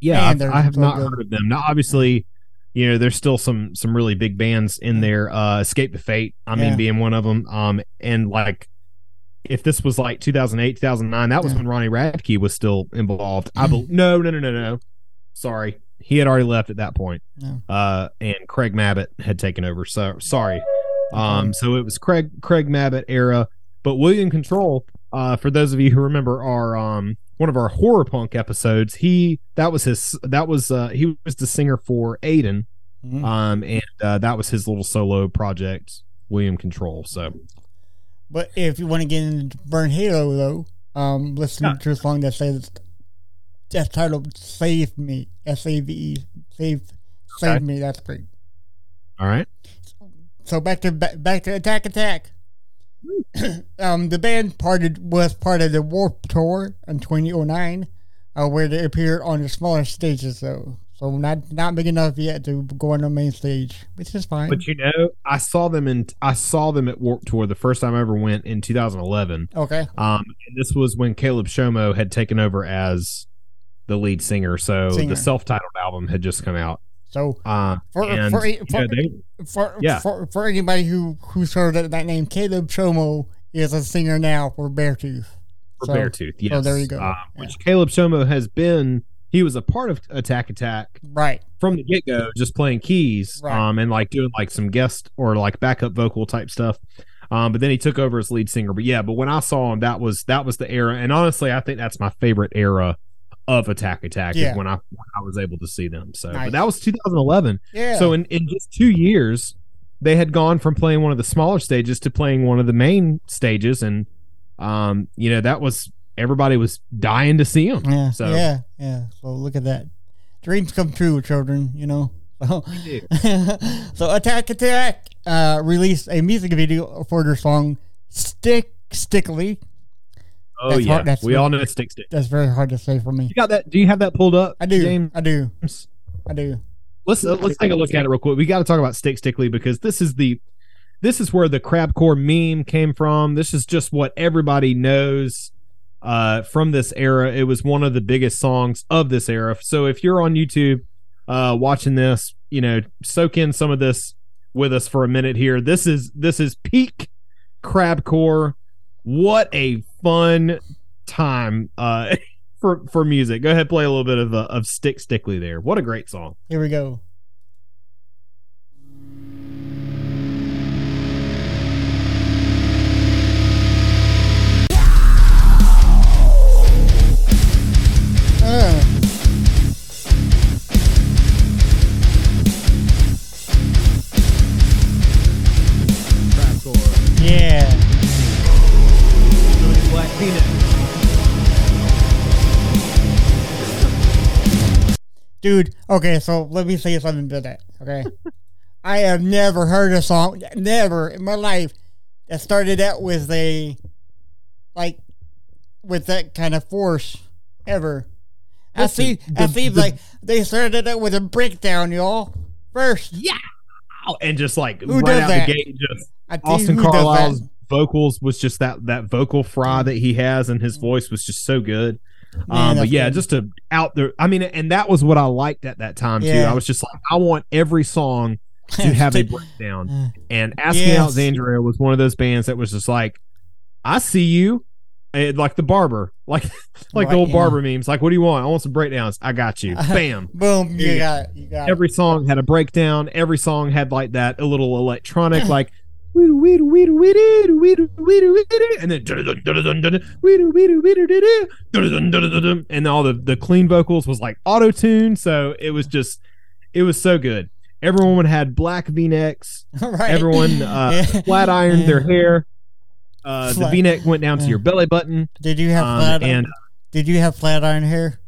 yeah, I've- I have so not good. heard of them. Now, obviously, you know, there's still some some really big bands in there. Uh, Escape the Fate, I mean, Yeah. being one of them. Um, and like, if this was like 2008, 2009, that was Yeah. when Ronnie Radke was still involved. I [laughs] bel no, no, no, no, no. Sorry, he had already left at that point. Uh, and Craig Mabbitt had taken over. So sorry. Um, so it was Craig Craig Mabbitt era, but William Control. Uh, for those of you who remember our um one of our horror punk episodes, he that was his that was uh he was the singer for Aiden, Mhm. um, and uh, that was his little solo project, William Control. So But if you want to get into Burn Halo, though, um, listen Yeah. to a song that says that's titled "Save Me." S A V E. Save, save Okay. me. That's great. all right, So back to back, back to Attack Attack. [clears throat] um, the band parted was part of the Warped Tour in 2009, uh, where they appeared on the smaller stages, though. So not not big enough yet to go on the main stage, which is fine. but you know, I saw them in I saw them at Warped Tour the first time I ever went in 2011. okay. Um, and this was when Caleb Shomo had taken over as the lead singer. So Singer. the self-titled album had just come out. So Uh, for and for, you know, they, for, Yeah. for for anybody who who's heard that, that name, Caleb Shomo is a singer now for Beartooth. for So- Beartooth, yes. there you go. Uh, Which Caleb Shomo has been. He was a part of Attack Attack Right. from the get go, just playing keys, Right. um, and like doing like some guest or like backup vocal type stuff. Um, but then he took over as lead singer. But yeah, but when I saw him, that was that was the era, and honestly, I think that's my favorite era of Attack Attack Yeah. is when I when I was able to see them. So, Nice. but that was 2011. Yeah. So in in just two years, they had gone from playing one of the smaller stages to playing one of the main stages, and um, you know that was everybody was dying to see them. yeah. so- yeah. Yeah. So look at that. Dreams come true, children. You know. So, [laughs] so Attack Attack uh, released a music video for their song "Stick Stickly." Oh That's yeah, hard- that's we really- all know Stick Stick. That's very hard to say for me. You got that? Do you have that pulled up? I do. James? I do. I do. Let's uh, let's take a look at it real quick. We got to talk about Stick Stickly because this is the this is where the crabcore meme came from. This is just what everybody knows uh, from this era. It was one of the biggest songs of this era. So if you're on YouTube uh, watching this, you know, soak in some of this with us for a minute here. This is this is peak crabcore. What a fun time uh, [laughs] for for music. Go ahead, play a little bit of uh, of Stick Stickly there. What a great song. Here we go. Uh, yeah. Peanut. Dude, okay, so let me say something to that, okay? [laughs] I have never heard a song, never in my life, that started out with a, like, with that kind of force, ever. I see, I see, like, they started out with a breakdown, y'all, first. Yeah. And just like Who right does out that? the gate, just I tell you Austin Carlile's. Vocals was just that that vocal fry that he has, and his voice was just so good. Man, um, but yeah, good. just to out there. I mean, and that was what I liked at that time too. I was just like, I want every song to [laughs] have a breakdown. And Asking Yes. Alexandria was one of those bands that was just like, I see you. And like the barber, [laughs] like like the old yeah. barber memes. Like, what do you want? I want some breakdowns. I got you. [laughs] Bam. Boom, you got it. You got it. Every song had a breakdown. Every song had like that a little electronic, [clears throat] like and then and all the the clean vocals was like auto tune. So it was just, it was so good. Everyone had black V necks. right. Everyone uh, flat ironed their hair. Uh, the V neck went down to your belly button. Did you have Um, flat and Did you have flat iron hair?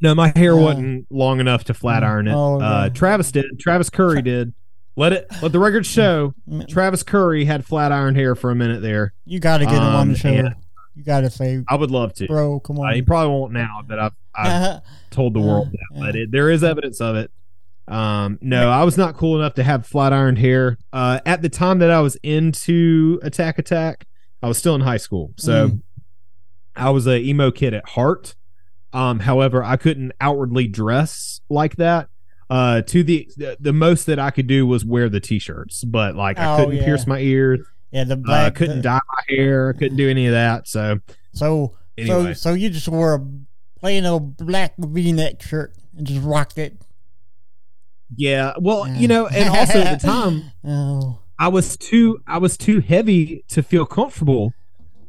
no, my hair Oh. wasn't long enough to flat iron it. Oh, uh. Travis did. Travis Curry did. Let it. Let the record show. Mm, Travis Curry had flat iron hair for a minute there. You got to get him on Um, the show. and- You got to say, I would love to. bro, come Uh, he probably won't now, but I've, I've [laughs] told the world that. But it, there is evidence of it. Um, no, I was not cool enough to have flat ironed hair. Uh, at the time that I was into Attack Attack, I was still in high school, so Mm. I was a emo kid at heart. Um, however, I couldn't outwardly dress like that. Uh, to the, the the most that I could do was wear the t-shirts, but like I Oh, couldn't yeah. pierce my ears. yeah, the Uh, black. couldn't the- dye my hair. Couldn't do any of that. So so, anyway, so, so you just wore a plain old black V-neck shirt and just rocked it. yeah. Well, Yeah. you know, and also at the [laughs] time, Oh, I was too I was too heavy to feel comfortable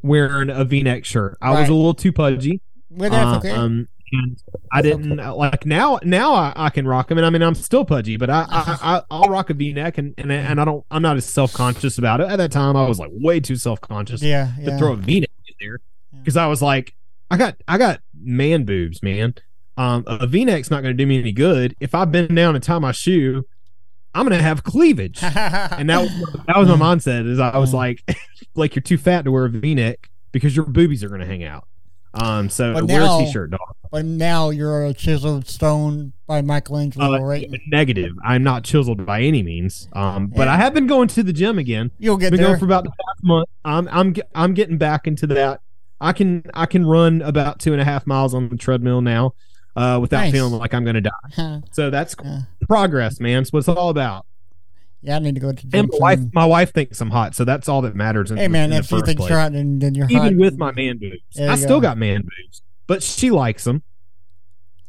wearing a V-neck shirt. I was a little too pudgy. well, that's okay. Um, and I didn't like now. Now I, I can rock them, and I mean I'm still pudgy, but I, I, [laughs] I I'll rock a V-neck, and and and I don't. I'm not as self conscious about it. At that time, I was like way too self conscious yeah, to throw a V-neck in there Yeah. because I was like, I got I got man boobs, man. Um, a V-neck's not going to do me any good. If I bend down and tie my shoe, I'm going to have cleavage. [laughs] and that was that was my mindset. Is I was Mm. like, [laughs] like you're too fat to wear a V-neck because your boobies are going to hang out. Um, so But wear now- a t-shirt, dog. But now you're a chiseled stone by Michelangelo, Uh, right? Negative. I'm not chiseled by any means. Um, but Yeah. I have been going to the gym again. You'll get Been there. going for about the past month. I'm I'm I'm getting back into that. I can I can run about two and a half miles on the treadmill now, uh, without Nice. feeling like I'm going to die. [laughs] So that's Yeah. progress, man. It's what it's all about. Yeah, I need to go to And my wife, my wife thinks I'm hot, so that's all that matters. In, Hey man, in if the you first think place. you're hot, then, then you're hot. even hot. with my man boobs. I you still got man boobs, but she likes them.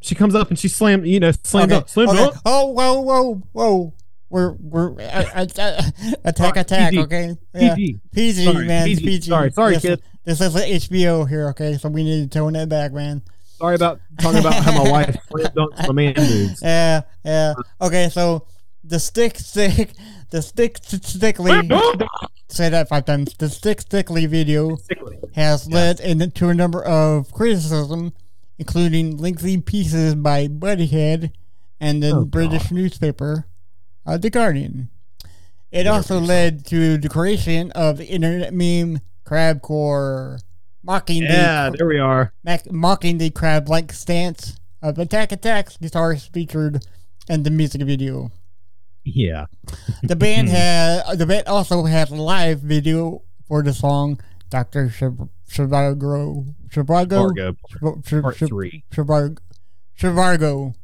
She comes up and she slammed, you know, slammed Okay, up, slammed okay. up. Oh, whoa, whoa, whoa. We're we're attack, attack. PG. Okay, yeah. PG. PG, Sorry, man. PG. PG. Sorry, sorry, this, kid. This is an HBO here, okay? So we need to tone that back, man. Sorry about talking about how my wife [laughs] slammed dunks my man boobs. Yeah, yeah. Okay, so the stick, stick, the stick, stickly. say that five times. The stick, stickly video has led into a number of criticism, including lengthy pieces by Buddyhead and the Oh, British newspaper, uh, The Guardian. It also led to the creation of the internet meme Crabcore, mocking Yeah, the there we are. mac- mocking the crab-like stance of Attack Attack's guitarist featured in the music video. Yeah. The band had the band also has a live video for the song Doctor Shiv- Shivago Shivago Fargo Shiv- Shiv- part three. Shivago Shivago.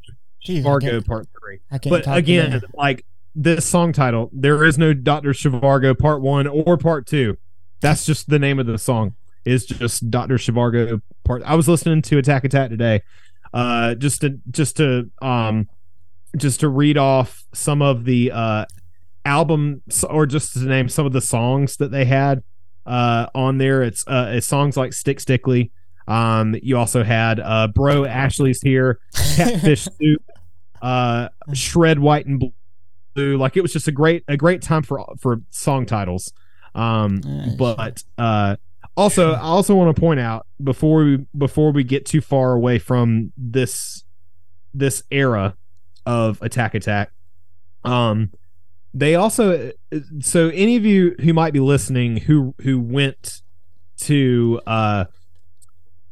Jeez, I can't- part three. I can't But again, today. like this song title, there is no Doctor Shivargo part one or part two. That's just the name of the song. Is just Doctor Shivargo part. I was listening to Attack Attack today, uh, just to just to um, just to read off some of the uh album or just to name some of the songs that they had uh on there. It's uh it's songs like Stick Stickly. Um, you also had uh Bro Ashley's here, Catfish [laughs] Soup, uh Shred White and Blue. Like it was just a great a great time for for song titles. Um, Nice. but uh also I also want to point out before we before we get too far away from this this era of Attack Attack. Um, they also so any of you who might be listening who who went to uh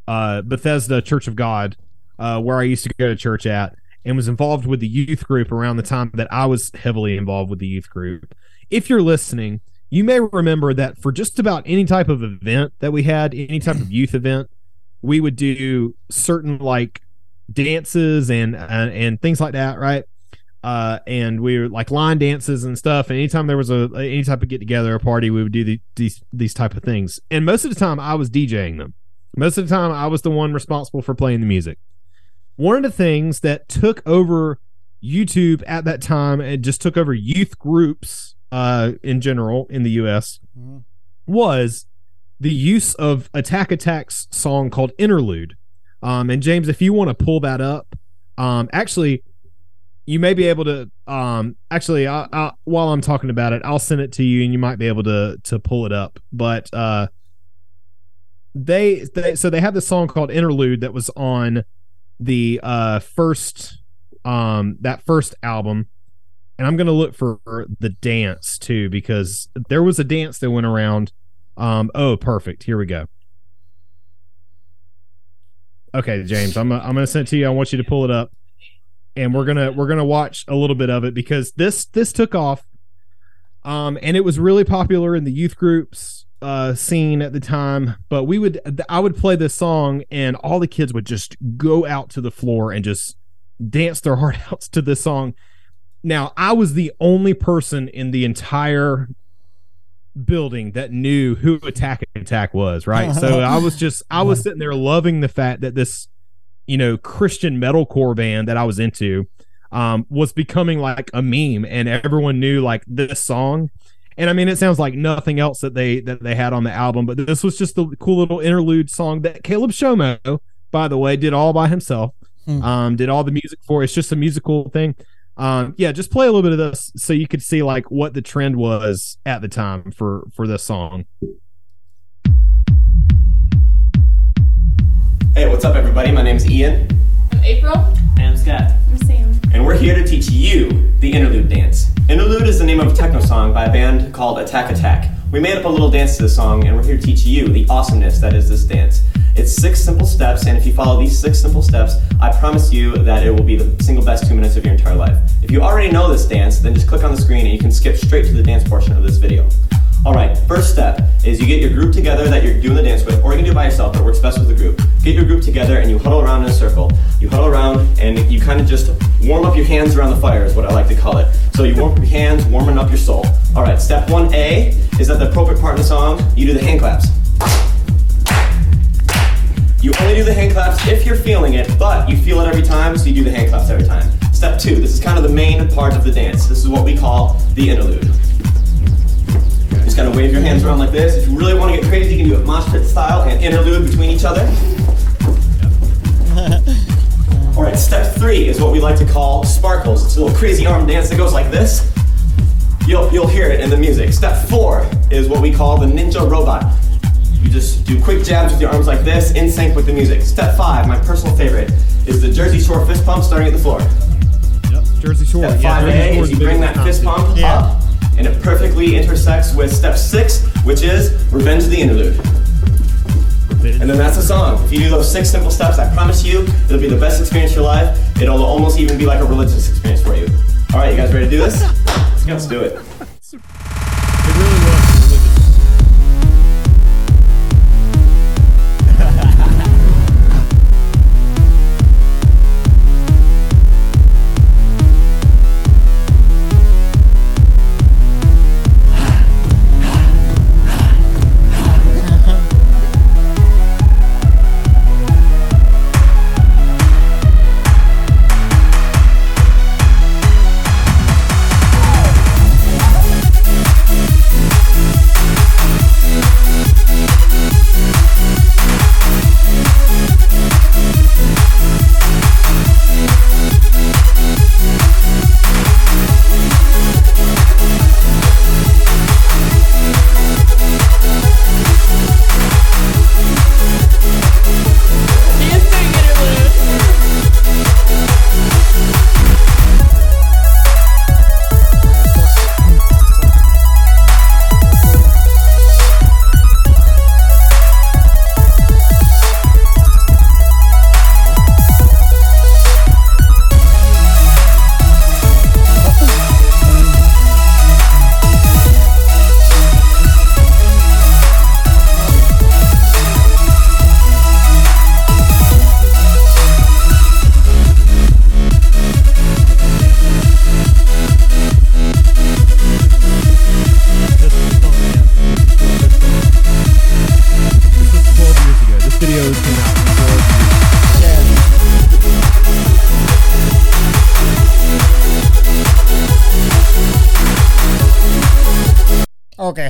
uh Bethesda Church of God, uh where I used to go to church at and was involved with the youth group around the time that I was heavily involved with the youth group. If you're listening, you may remember that for just about any type of event that we had, any type of youth event, we would do certain like dances and and, and things like that, right? uh, and we were like line dances and stuff. And anytime there was a any type of get together, a party, we would do the, these these type of things. And most of the time, I was DJing them. Most of the time, I was the one responsible for playing the music. One of the things that took over YouTube at that time and just took over youth groups uh, in general in the U.S. Mhm. was the use of Attack Attack's song called Interlude. Um, and James, if you want to pull that up, um, actually, you may be able to. Um, actually, I, I, while I'm talking about it, I'll send it to you, and you might be able to to pull it up. But uh, they, they so they had this song called Interlude that was on the uh first um that first album and i'm gonna look for the dance too because there was a dance that went around um oh perfect here we go okay james i'm, I'm gonna send it to you. I want you to pull it up. And we're gonna we're gonna watch a little bit of it because this this took off. Um and it was really popular in the youth groups uh scene at the time. But we would i would play this song and all the kids would just go out to the floor and just dance their [laughs] heart outs to this song. Now i was the only person in the entire building that knew who attack attack was right so [laughs] i was just i was sitting there loving the fact that this you know christian metalcore band that i was into um was becoming like a meme and everyone knew like this song and I mean, it sounds like nothing else that they that they had on the album, but this was just a cool little interlude song that Caleb Shomo, by the way, did all by himself. Hmm. Um, did all the music for. It's just a musical thing. Um, yeah, just play a little bit of this so you could see like what the trend was at the time for for this song. Hey, what's up, everybody? My name's Ian, I'm April. And I'm Scott. I'm Sam. and we're here to teach you the interlude dance. Interlude is the name of a techno song by a band called Attack Attack. We made up a little dance to this song, and we're here to teach you the awesomeness that is this dance. It's six simple steps, and if you follow these six simple steps, I promise you that it will be the single best two minutes of your entire life. If you already know this dance, then just click on the screen and you can skip straight to the dance portion of this video. All right, first step is you get your group together that you're doing the dance with, or you can do it by yourself, it works best with a group. Get your group together and you huddle around in a circle. You huddle around and you kind of just warm up your hands around the fire, is what I like to call it. So you warm up your hands, warming up your soul. All right, step 1A is at the appropriate part of the song, you do the hand claps. You only do the hand claps if you're feeling it, but you feel it every time, so you do the hand claps every time. Step two, this is kind of the main part of the dance. This is what we call the interlude. You just gotta wave your hands around like this. If you really want to get crazy, you can do it mosh pit style and interlude between each other. [laughs] All right, step three is what we like to call sparkles. It's a little crazy arm dance that goes like this. You'll, you'll hear it in the music. Step four is what we call the ninja robot. Just do quick jabs with your arms like this, in sync with the music. Step five, my personal favorite, is the Jersey Shore fist pump starting at the floor. Yep, Jersey Shore. Step Yeah, five Jersey A is you bring that fist pump Yeah. up, and it perfectly intersects with step six, which is revenge of the interlude. And then that's the song. If you do those six simple steps, I promise you, it'll be the best experience of your life. It'll almost even be like a religious experience for you. All right, you guys ready to do this? [laughs] Let's do it. It really was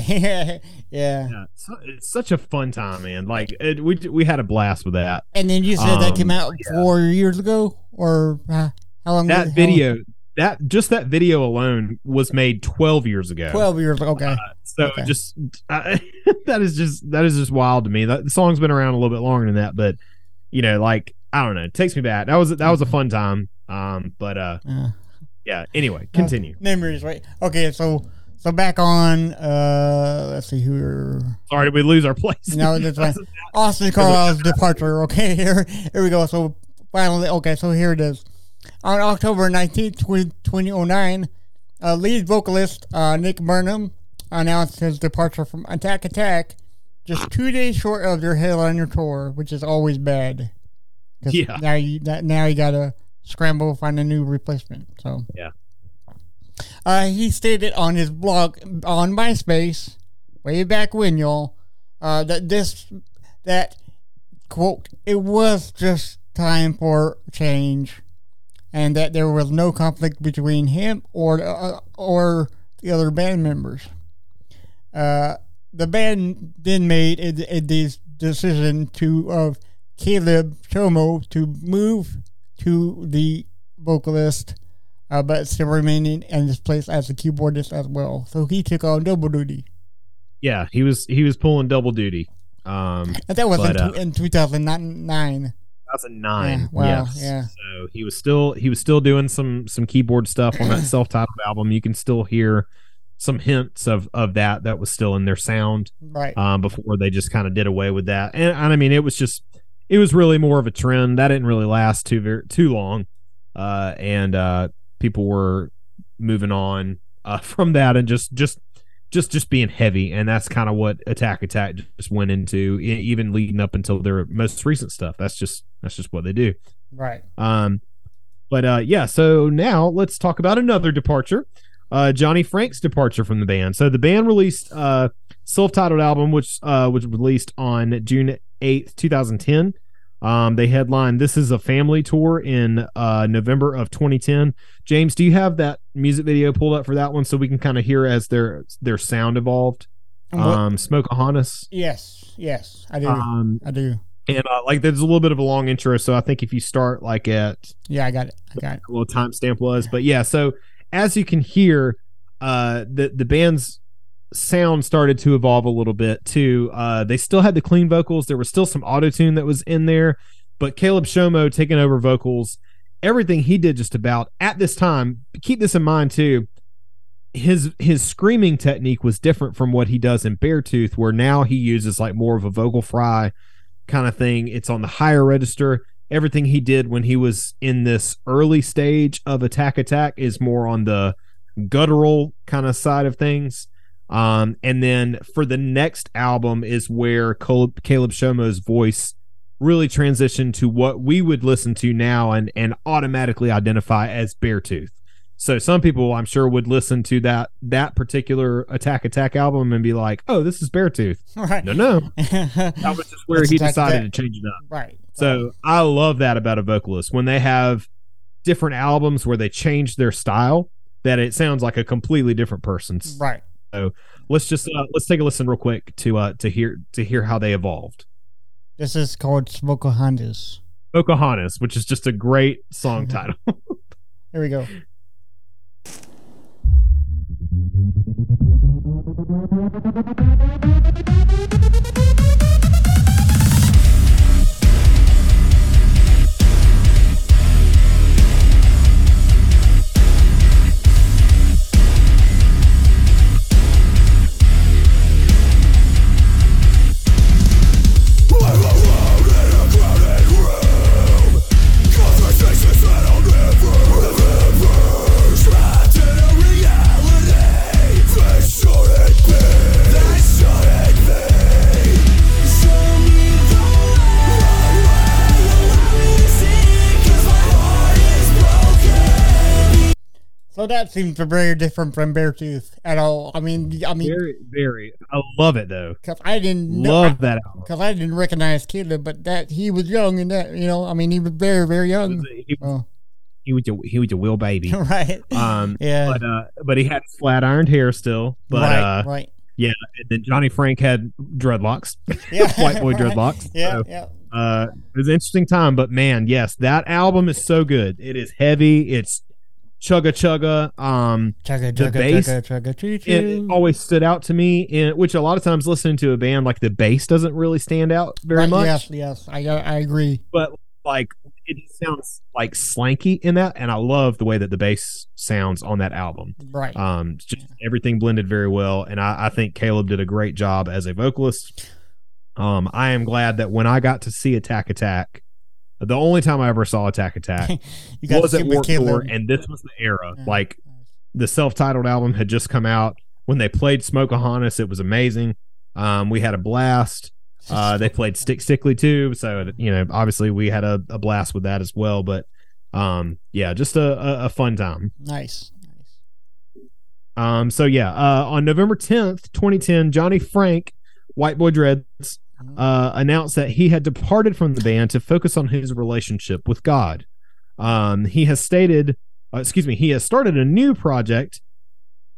[laughs] yeah. Yeah, it's, it's such a fun time, man. Like it, we we had a blast with that. And then you said that came Um, out four years ago, or uh, how long? That how- video, that just that video alone was made 12 years ago. Twelve years. Okay. So Okay. just uh, [laughs] that is just that is just wild to me. That the song's been around a little bit longer than that, but you know, like I don't know, it takes me back. That was that was a fun time. Um, but uh, Uh, yeah. Anyway, continue. memories, right? Okay. So so back on. Uh, let's see who. Sorry, did we lose our place? No, that's fine. [laughs] Austin Carlile's departure. Okay, [laughs] here, here we go. So finally, okay, so here it is. On October 19th, 20- 2009, uh, lead vocalist uh, Nick Burnham announced his departure from Attack Attack just two days short of their headliner tour, which is always bad. Yeah. Now you that, now you gotta scramble find a new replacement. So Yeah. Uh, he stated on his blog on MySpace, way back when, y'all, uh, that this that quote it was just time for change, and that there was no conflict between him or uh, or the other band members. Uh, the band then made a, a this decision to of Caleb Shomo to move to the vocalist, uh, but still remaining in his place as a keyboardist as well. So he took on double duty, Yeah, he was he was pulling double duty. Um, that was But, in, uh, in 2009. 2009. Yeah, wow, yes. yeah. So he was still he was still doing some some keyboard stuff on that [clears throat] self-titled album. You can still hear some hints of of that that was still in their sound Right. um, before they just kind of did away with that. And, and I mean, it was just it was really more of a trend that didn't really last too very too long, uh, and uh, people were moving on uh, [laughs] from that and just just just just being heavy, and that's kind of what Attack Attack just went into, even leading up until their most recent stuff. That's just that's just what they do. right. Um, but uh, yeah, so now let's talk about another departure. Uh, Johnny Franck's departure from the band. So the band released uh self-titled album, which uh was released on June eighth, two thousand ten. Um, they headlined "This Is a Family" tour in uh November of 2010. James, do you have that music video pulled up for that one so we can kind of hear as their their sound evolved? Um, Smokahontas. yes. Yes. I do. Um, I do. and uh, like there's a little bit of a long intro, so I think if you start like at Yeah, I got it. I got it. a little timestamp was. But yeah, so as you can hear, uh, the the band's sound started to evolve a little bit too. Uh, they still had the clean vocals. There was still some auto tune that was in there, but Caleb Shomo taking over vocals. Everything he did just about at this time. Keep this in mind too. His his screaming technique was different from what he does in Beartooth, where now he uses like more of a vocal fry kind of thing. It's on the higher register everything he did when he was in this early stage of attack attack is more on the guttural kind of side of things um and then for the next album is where caleb, caleb shomo's voice really transitioned to what we would listen to now and and automatically identify as beartooth so some people i'm sure would listen to that that particular attack attack album and be like oh this is beartooth [laughs] right. no no [laughs] that was just where That's he decided Attack. to change it up right. so I love that about a vocalist when they have different albums where they change their style that it sounds like a completely different person. Right. So let's just uh, let's take a listen real quick to uh to hear to hear how they evolved. This is called Smokahontas. Pocahontas, which is just a great song [laughs] title. Here we go. [laughs] So that seems very different from Beartooth at all. I mean, I mean, very, very. I love it though. because I didn't know, Love that album. because I didn't recognize Caleb, but that he was young and that you know, I mean, he was very, very young. he, was- Oh, he was a he was a Will baby. [laughs] right. Um, [laughs] yeah. but uh, but he had flat ironed hair still. But right. uh, right. Yeah, and then Johnny Franck had dreadlocks, [laughs] Yeah. white boy dreadlocks. Yeah, So, yeah. uh, it was an interesting time, but man, yes, that album is so good. It is heavy. It's chugga chugga. Um, Chugga, the chugga, bass, chugga, chugga, choo, it, choo. it always stood out to me. In which a lot of times listening to a band like the bass doesn't really stand out very Right, much. Yes, yes, I I agree. but like it sounds like slanky in that, and I love the way that the bass sounds on that album. Right. Um, just everything blended very well, and I, I think Caleb did a great job as a vocalist. Um, I am glad that when I got to see Attack Attack, the only time I ever saw Attack Attack [laughs] you was at Warped Tour, and this was the era. Yeah. Like the self-titled album had just come out when they played Smokahontas. It was amazing. Um, we had a blast. Uh, they played Stick Stickly too, so you know, obviously we had a, a blast with that as well. But um, yeah, just a, a, a fun time. nice. nice. Um, so yeah, uh, on November tenth, twenty ten, Johnny Franck, White Boy Dreads, uh, announced that he had departed from the band to focus on his relationship with God. Um, he has stated, uh, excuse me, he has started a new project,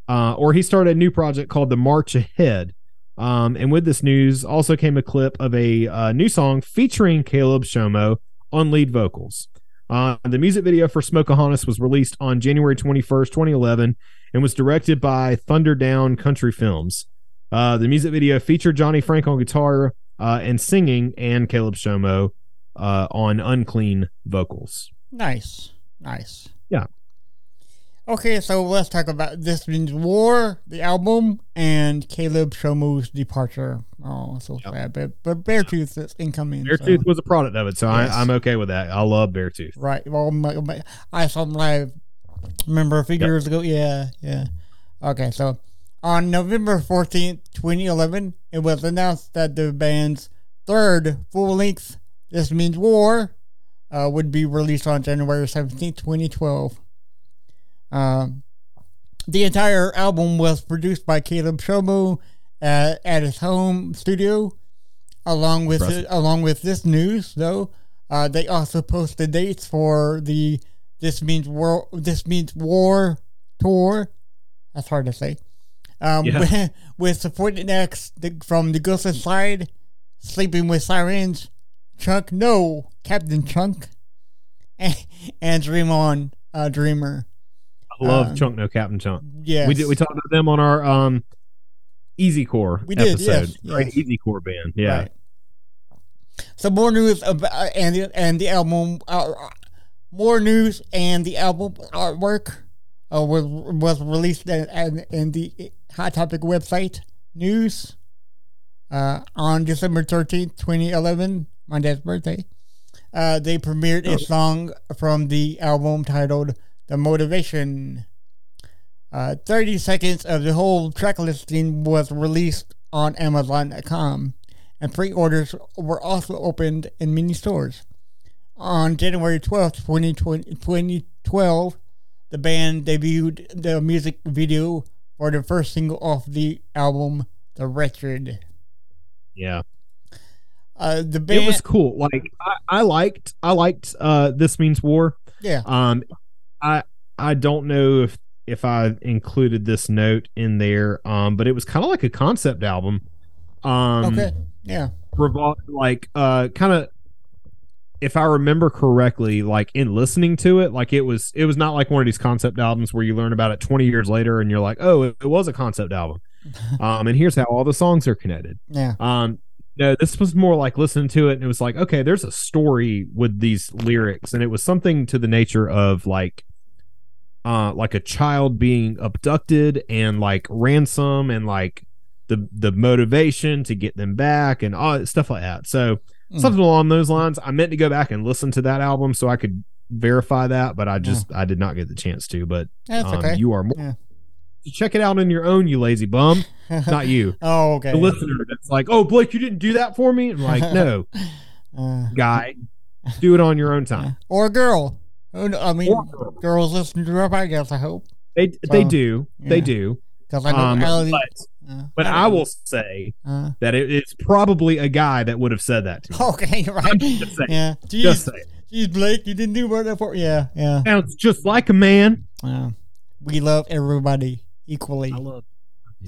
uh, or he started a new project called The March Ahead. Um, and with this news also came a clip of a uh, new song featuring Caleb Shomo on lead vocals. Uh, the music video for Smokahontas was released on January 21st, 2011, and was directed by Thunder Down Country Films. Uh, the music video featured Johnny Franck on guitar uh, and singing, and Caleb Shomo uh, on unclean vocals. Nice. Nice. Yeah. Okay, so let's talk about This Means War, the album, and Caleb Shomo's departure. Oh, so Yep. sad. But, but Beartooth is incoming. so- Beartooth was a product of it, so Yes. I, I'm okay with that. I love Beartooth. Right. Well, my, my, I saw him live. Remember a few Yep. years ago? Yeah, yeah. Okay, so on November fourteenth, twenty eleven, it was announced that the band's third full length "This Means War" uh, would be released on January seventeenth, twenty twelve. Um, the entire album was produced by Caleb Shomo at, at his home studio. Along with Impressive. along with this news, though, uh, they also posted dates for the "This Means War" "This Means War" tour. That's hard to say. Um, Yeah. [laughs] supporting acts from the Ghost Inside, Sleeping with Sirens, Chunk No, Captain Chunk, [laughs] and, and Dream On, uh, Dreamer. I love Um, Chunk No Captain Chunk. Yeah, We did. We talked about them on our um, Easy Core We did, episode. yes, Great yes. Easy Core band. Yeah. Right. So more news about and the, and the album, uh, more news and the album artwork uh, was was released in, in, in the Hot Topic website news uh, on December thirteenth, twenty eleven, my dad's birthday. Uh, they premiered a song from the album titled "The Motivation." Uh, 30 seconds of the whole track listing was released on Amazon.com, and pre orders were also opened in many stores. On January 12th, 2020, 2012, the band debuted the music video for the first single off the album, The Wretched. Yeah. Uh, the band, It was cool. Like I, I liked. I liked. Uh, this means war. yeah, Um, I I don't know if if I included this note in there. Um, but it was kind of like a concept album. Um, okay, yeah, revol- like uh kind of if i remember correctly like in listening to it like it was it was not like one of these concept albums where you learn about it 20 years later and you're like oh it, it was a concept album. [laughs] Um and here's how all the songs are connected. Yeah, um no this was more like listening to it and it was like okay there's a story with these lyrics and it was something to the nature of like uh like a child being abducted and like ransom and like the the motivation to get them back and all stuff like that. So Mm. something along those lines i meant to go back and listen to that album so i could verify that but i just i did not get the chance to but that's um, okay. you are more Yeah. check it out on your own you lazy bum [laughs] not you oh, okay. the listener that's like, "Oh, Blake, you didn't do that for me." I'm like, "No, [laughs] Uh, guy, do it on your own time." [laughs] or a girl. I mean, girl. girls listen to our podcast. I hope They they Well, do, they do. because I know Um, Allie- but uh, but don't I will say Uh, that it, it's probably a guy that would have said that to me. okay, [laughs] right? Just saying. [laughs] Yeah. Jeez, Just say jeez, Blake, you didn't do that for. Yeah, yeah. sounds just like a man. yeah. We love everybody equally. I love,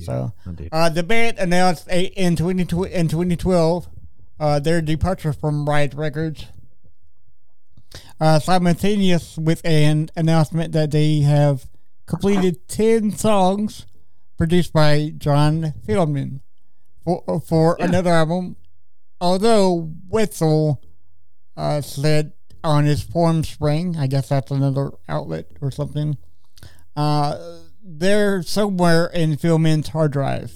So I uh, the band announced a, in 20, in 2012 uh, their departure from Riot Records. Uh, simultaneous with an announcement that they have completed 10 songs produced by John Feldmann for, for another album. Although Wetzel uh, said on his Formspring, I guess that's another outlet or something, uh, they're somewhere in Feldmann's hard drive.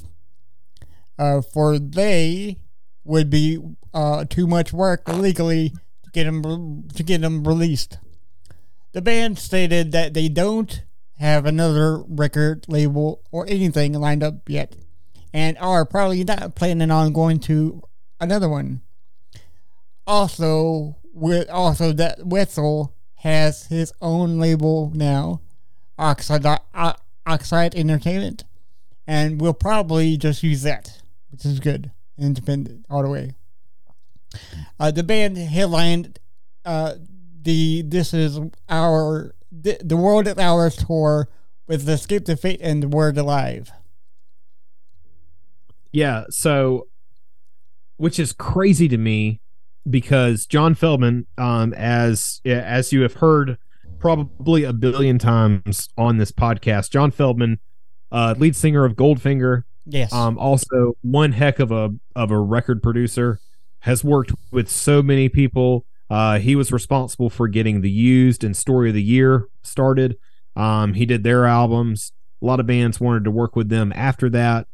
Uh, for they would be uh, too much work legally to get them to get them released. The band stated that they don't have another record label or anything lined up yet, and are probably not planning on going to another one. Also, with also that Wetzel has his own label now, Oxide Oxide Entertainment, and we'll probably just use that, which is good, independent all the way. Uh, the band headlined uh, the "This Is Our the, the World at Ours" tour with "Escape the Fate" and "Word Alive." Yeah, so which is crazy to me because John Feldmann, um, as as you have heard probably a billion times on this podcast, John Feldmann, uh, lead singer of Goldfinger, Yes. um, also one heck of a of a record producer, has worked with so many people. Uh, he was responsible for getting the Used and Story of the Year started. Um, he did their albums. A lot of bands wanted to work with them after that.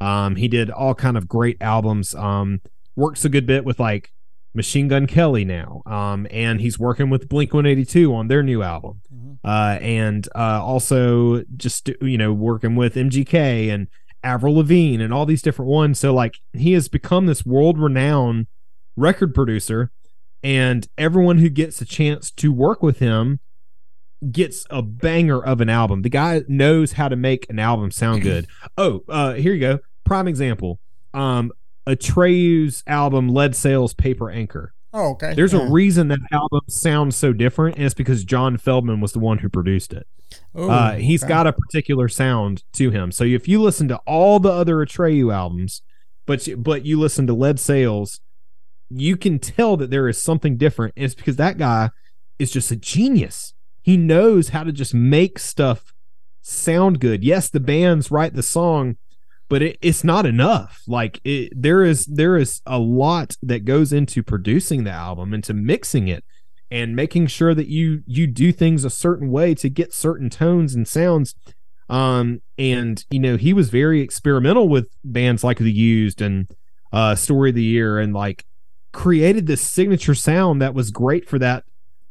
Um, he did all kind of great albums. Um, works a good bit with like Machine Gun Kelly now. Um, and he's working with Blink 182 on their new album. Mhm. Uh, and uh, also just you know working with MGK and Avril Lavigne and all these different ones. So like he has become this world renowned record producer, and everyone who gets a chance to work with him gets a banger of an album. The guy knows how to make an album sound good. [laughs] oh, uh, here you go. Prime example. Um, Atreyu's album Lead Sails Paper Anchor. oh, okay. There's Yeah. a reason that album sounds so different, and it's because John Feldmann was the one who produced it. Ooh, Uh, he's okay. got a particular sound to him. So if you listen to all the other Atreyu albums, but you, but you listen to Lead Sales, you can tell that there is something different. And it's because that guy is just a genius. He knows how to just make stuff sound good. Yes, the bands write the song, but it, it's not enough. Like it, there is there is a lot that goes into producing the album and to mixing it and making sure that you you do things a certain way to get certain tones and sounds um and you know he was very experimental with bands like the used and uh story of the year and like created this signature sound that was great for that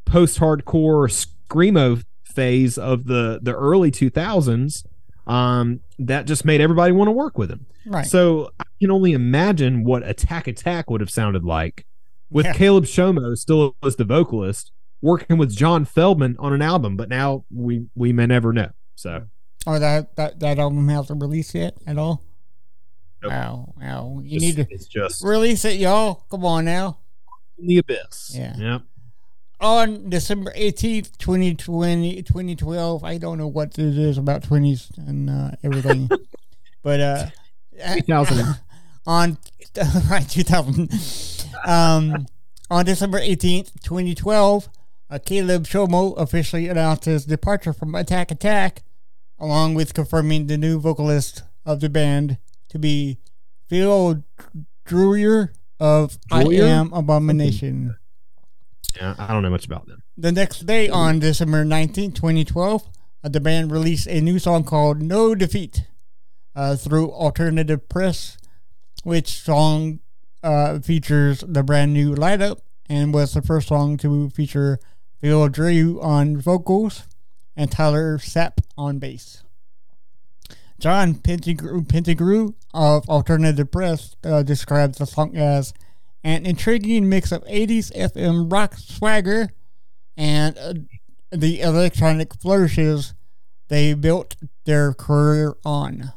post-hardcore screamo phase of the the early 2000s um that just made everybody want to work with him right. so I can only imagine what Attack Attack would have sounded like with Yeah. Caleb Shomo still as the vocalist working with John Feldmann on an album, but now we we may never know. So oh, that that that album hasn't released yet at all. Nope. Wow, wow. You just- need to it's just release it, y'all. Come on now. in the abyss. Yeah. Yep. on December 18th, 2020, 2012. I don't know what it is about 20s and uh, everything. [laughs] but uh, 2000. [laughs] on [laughs] right 2000 um, on December 18th, 2012, uh, Caleb Shomo officially announced his departure from Attack Attack, along with confirming the new vocalist of the band to be Phil Drewer of I Am Abomination. Yeah, I don't know much about them. The next day, on December 19, 2012, uh, the band released a new song called No Defeat uh, through Alternative Press, which song uh, features the brand new lineup and was the first song to feature Phil Drew on vocals and Tyler Sapp on bass. John Pettigrew of Alternative Press uh, describes the song as an intriguing mix of 80s FM rock swagger and uh, the electronic flourishes they built their career on.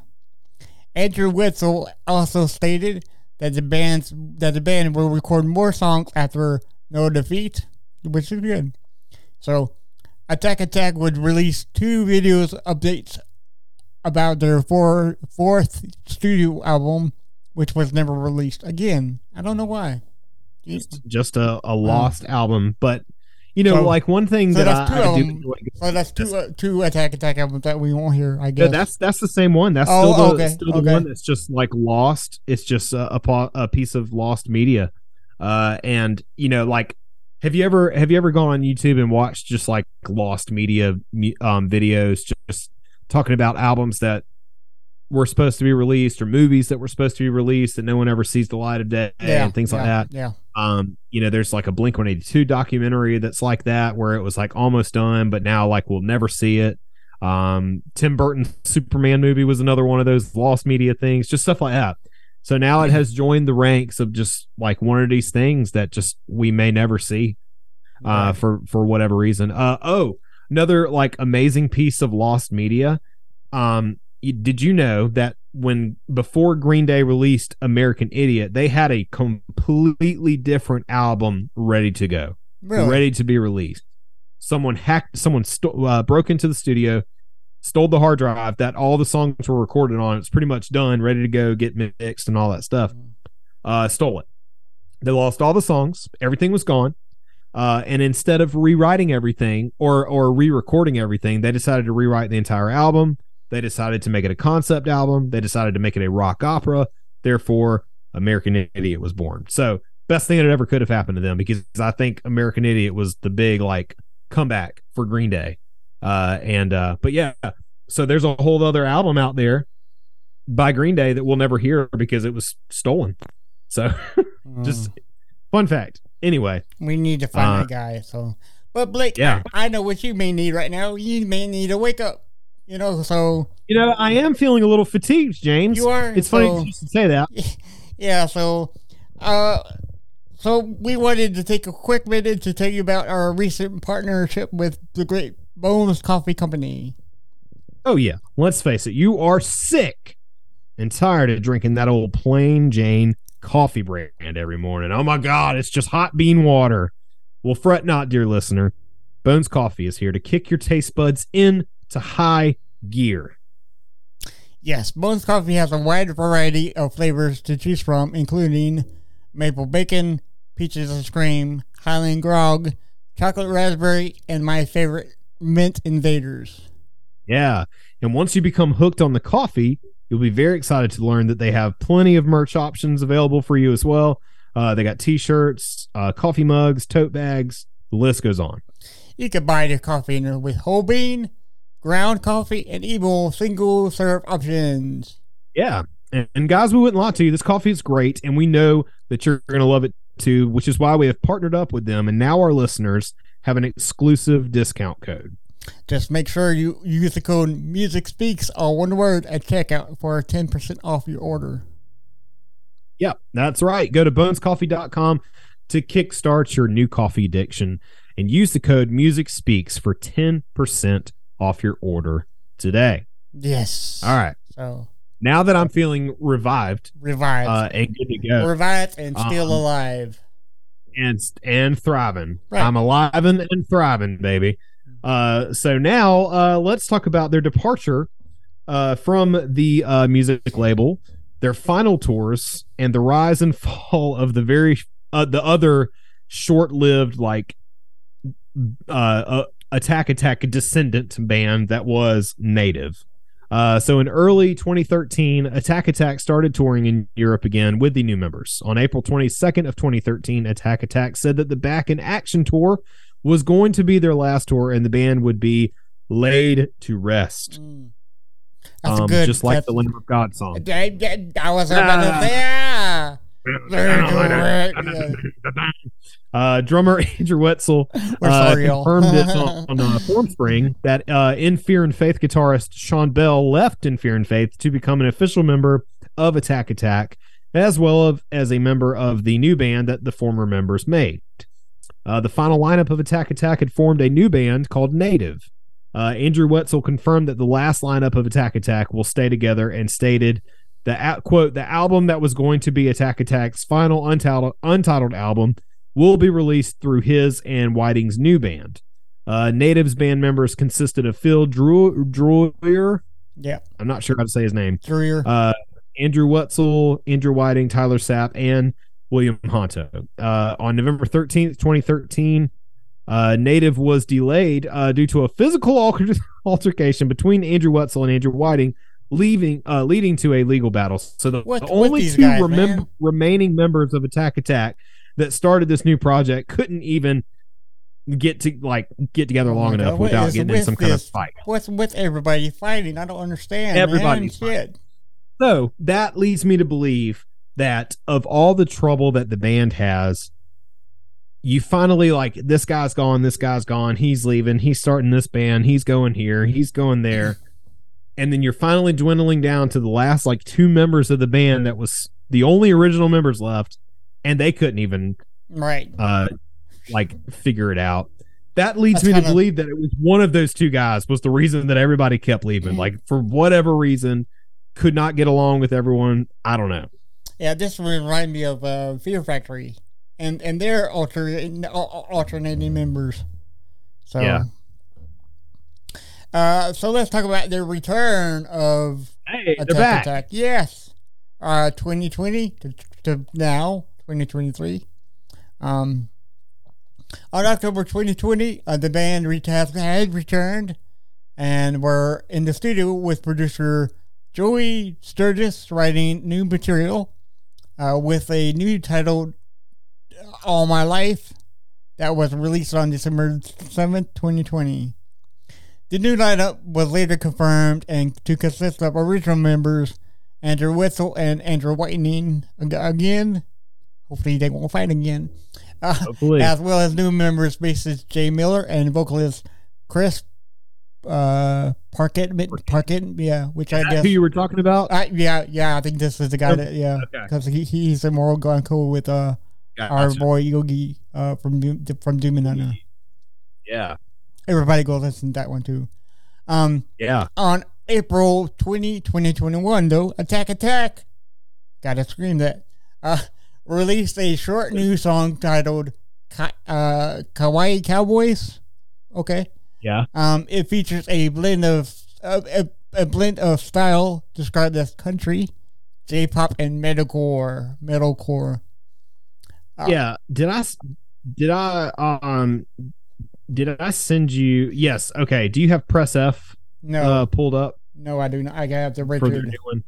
Andrew Wetzel also stated that the that the band will record more songs after No Defeat, which is good. So, Attack Attack would release two videos updates about their four, fourth studio album, which was never released. Again, I don't know why. Just, just a, a lost album, but you know, So- like one thing so that I, I do enjoy- So that's two uh, two Attack Attack albums that we won't hear. I guess. that's that's the same one. That's Oh, still the, okay, still the okay. one that's just like lost. It's just a, a, a piece of lost media. Uh, and you know, like, have you ever have you ever gone on YouTube and watched just like lost media um, videos, just talking about albums that were supposed to be released or movies that were supposed to be released that no one ever sees the light of day yeah, and things like that. Yeah. Um, you know, there's like a Blink 182 documentary that's like that where it was like almost done, but now like we'll never see it. Um, Tim Burton's Superman movie was another one of those lost media things, just stuff like that. So now it has joined the ranks of just like one of these things that just we may never see uh for for whatever reason. Uh oh, another like amazing piece of lost media. Um did you know that when before Green Day released American Idiot, they had a completely different album ready to go, Really? ready to be released. Someone hacked, someone uh, broke into the studio, stole the hard drive that all the songs were recorded on. It's pretty much done, ready to go, get mixed and all that stuff. Uh, stole it. They lost all the songs. Everything was gone. Uh, and instead of rewriting everything or or re-recording everything, they decided to rewrite the entire album. They decided to make it a concept album. They decided to make it a rock opera. Therefore, American Idiot was born. So, best thing that ever could have happened to them because I think American Idiot was the big like comeback for Green Day. Uh, and uh, but yeah, so there's a whole other album out there by Green Day that we'll never hear because it was stolen. So, [laughs] Mm. just fun fact. Anyway, we need to find uh, that guy. So, but Blake, yeah. I know what you may need right now. You may need to wake up. You know, so you know, I am feeling a little fatigued, James. you are. It's funny so- you should say that. [laughs] Yeah, so uh so we wanted to take a quick minute to tell you about our recent partnership with the Great Bones Coffee Company. Oh yeah, let's face it. You are sick and tired of drinking that old plain Jane coffee brand every morning. Oh my God, it's just hot bean water. Well, fret not, dear listener. Bones Coffee is here to kick your taste buds into high gear. Yes, Bones Coffee has a wide variety of flavors to choose from, including maple bacon, peaches and cream, Highland grog, chocolate raspberry, and my favorite, mint invaders. Yeah. And once you become hooked on the coffee, you'll be very excited to learn that they have plenty of merch options available for you as well. Uh, they got t shirts, uh, coffee mugs, tote bags. The list goes on. You can buy their coffee with whole bean, ground coffee, and even single serve options. Yeah. And, and guys, we wouldn't lie to you. This coffee is great, and we know that you're going to love it too, which is why we have partnered up with them. And now our listeners have an exclusive discount code. Just make sure you use the code Music Speaks, all one word, at checkout for 10% off your order. Yep, that's right. Go to bonescoffee.com to kickstart your new coffee addiction and use the code Music Speaks for 10% off your order today. Yes. All right. So, Now that I'm feeling revived revived. uh, and good to go revived and still Um, alive. and and thriving, Right. I'm alive and, and thriving, baby. Uh, so now uh, let's talk about their departure uh, from the uh, music label, their final tours, and the rise and [laughs] fall of the very uh, the other short-lived like uh, uh, Attack Attack descendant band that was Native. Uh, so in early 2013, Attack Attack started touring in Europe again with the new members. On April 22nd of 2013, Attack Attack said that the Back in Action tour was going to be their last tour, and the band would be laid to rest, Mm. That's um, good. just like that's, the Lamb of God song. I, I- I was about to say, ah. Uh, drummer [laughs] Andrew Wetzel uh, confirmed this [laughs] on, on uh, Formspring that uh, In Fear and Faith guitarist Sean Bell left In Fear and Faith to become an official member of Attack Attack, as well of, as a member of the new band that the former members made. Uh, the final lineup of Attack Attack had formed a new band called Native. Uh, Andrew Wetzel confirmed that the last lineup of Attack Attack will stay together and stated the quote the album that was going to be Attack Attack's final untitled untitled album will be released through his and Whiting's new band. Uh, Natives band members consisted of Phil Drew- Drewer, Yeah. I'm not sure how to say his name. Dreer. Uh, Andrew Wetzel, Andrew Whiting, Tyler Sapp, and William Honto. Uh, on November 13th, 2013, uh, Native was delayed uh, due to a physical alter- [laughs] altercation between Andrew Wetzel and Andrew Whiting, leaving uh, leading to a legal battle. So the, What- the only two guys, remem- remaining members of Attack Attack that started this new project couldn't even get to like get together Oh long God, enough what without getting in some kind of fight. What's with everybody fighting? I don't understand. Everybody's man. Shit. So that leads me to believe that of all the trouble that the band has, you finally like this guy's gone, this guy's gone, he's leaving, he's starting this band, he's going here, he's going there. And then you're finally dwindling down to the last like two members of the band that was the only original members left, and they couldn't even Right. uh like figure it out. That leads That's me to kinda- believe that it was one of those two guys was the reason that everybody kept leaving. Like for whatever reason, could not get along with everyone. I don't know. Yeah, this reminds me of uh, Fear Factory, and and their alter, alternating members. So, Yeah. Uh, so let's talk about the return of Hey, Attack back. Attack. Yes, uh, 2020 to, to now 2023. Um, on October 2020, uh, the band had returned, and were in the studio with producer Joey Sturgis writing new material uh, with a new title, All My Life, that was released on December 7th, 2020. The new lineup was later confirmed and to consist of original members Andrew Wetzel and Andrew Whitening again. Hopefully they won't fight again. Uh, Hopefully. [laughs] as well as new members bassist Jay Miller and vocalist Chris uh, Parkett. Parkett, yeah, which I guess who you were talking about? I, yeah, yeah, I think this is the guy that, yeah, Okay. because he, he's a gone cool with uh our boy Yogi uh from from Thunder. Yeah. Everybody go listen to that one too. Um, Yeah. on April 20, 2021, though, Attack Attack, gotta scream that, uh, released a short new song titled Ka- uh, Kawaii Cowboys. Okay. Yeah. Um, it features a blend of uh, a, a blend of style described as country, J-pop, and metalcore. Metalcore. Uh, Yeah. Did I? did I um did I send you yes, okay. Do you have press F No, uh pulled up no, I do not. I have the for their Richard. new one?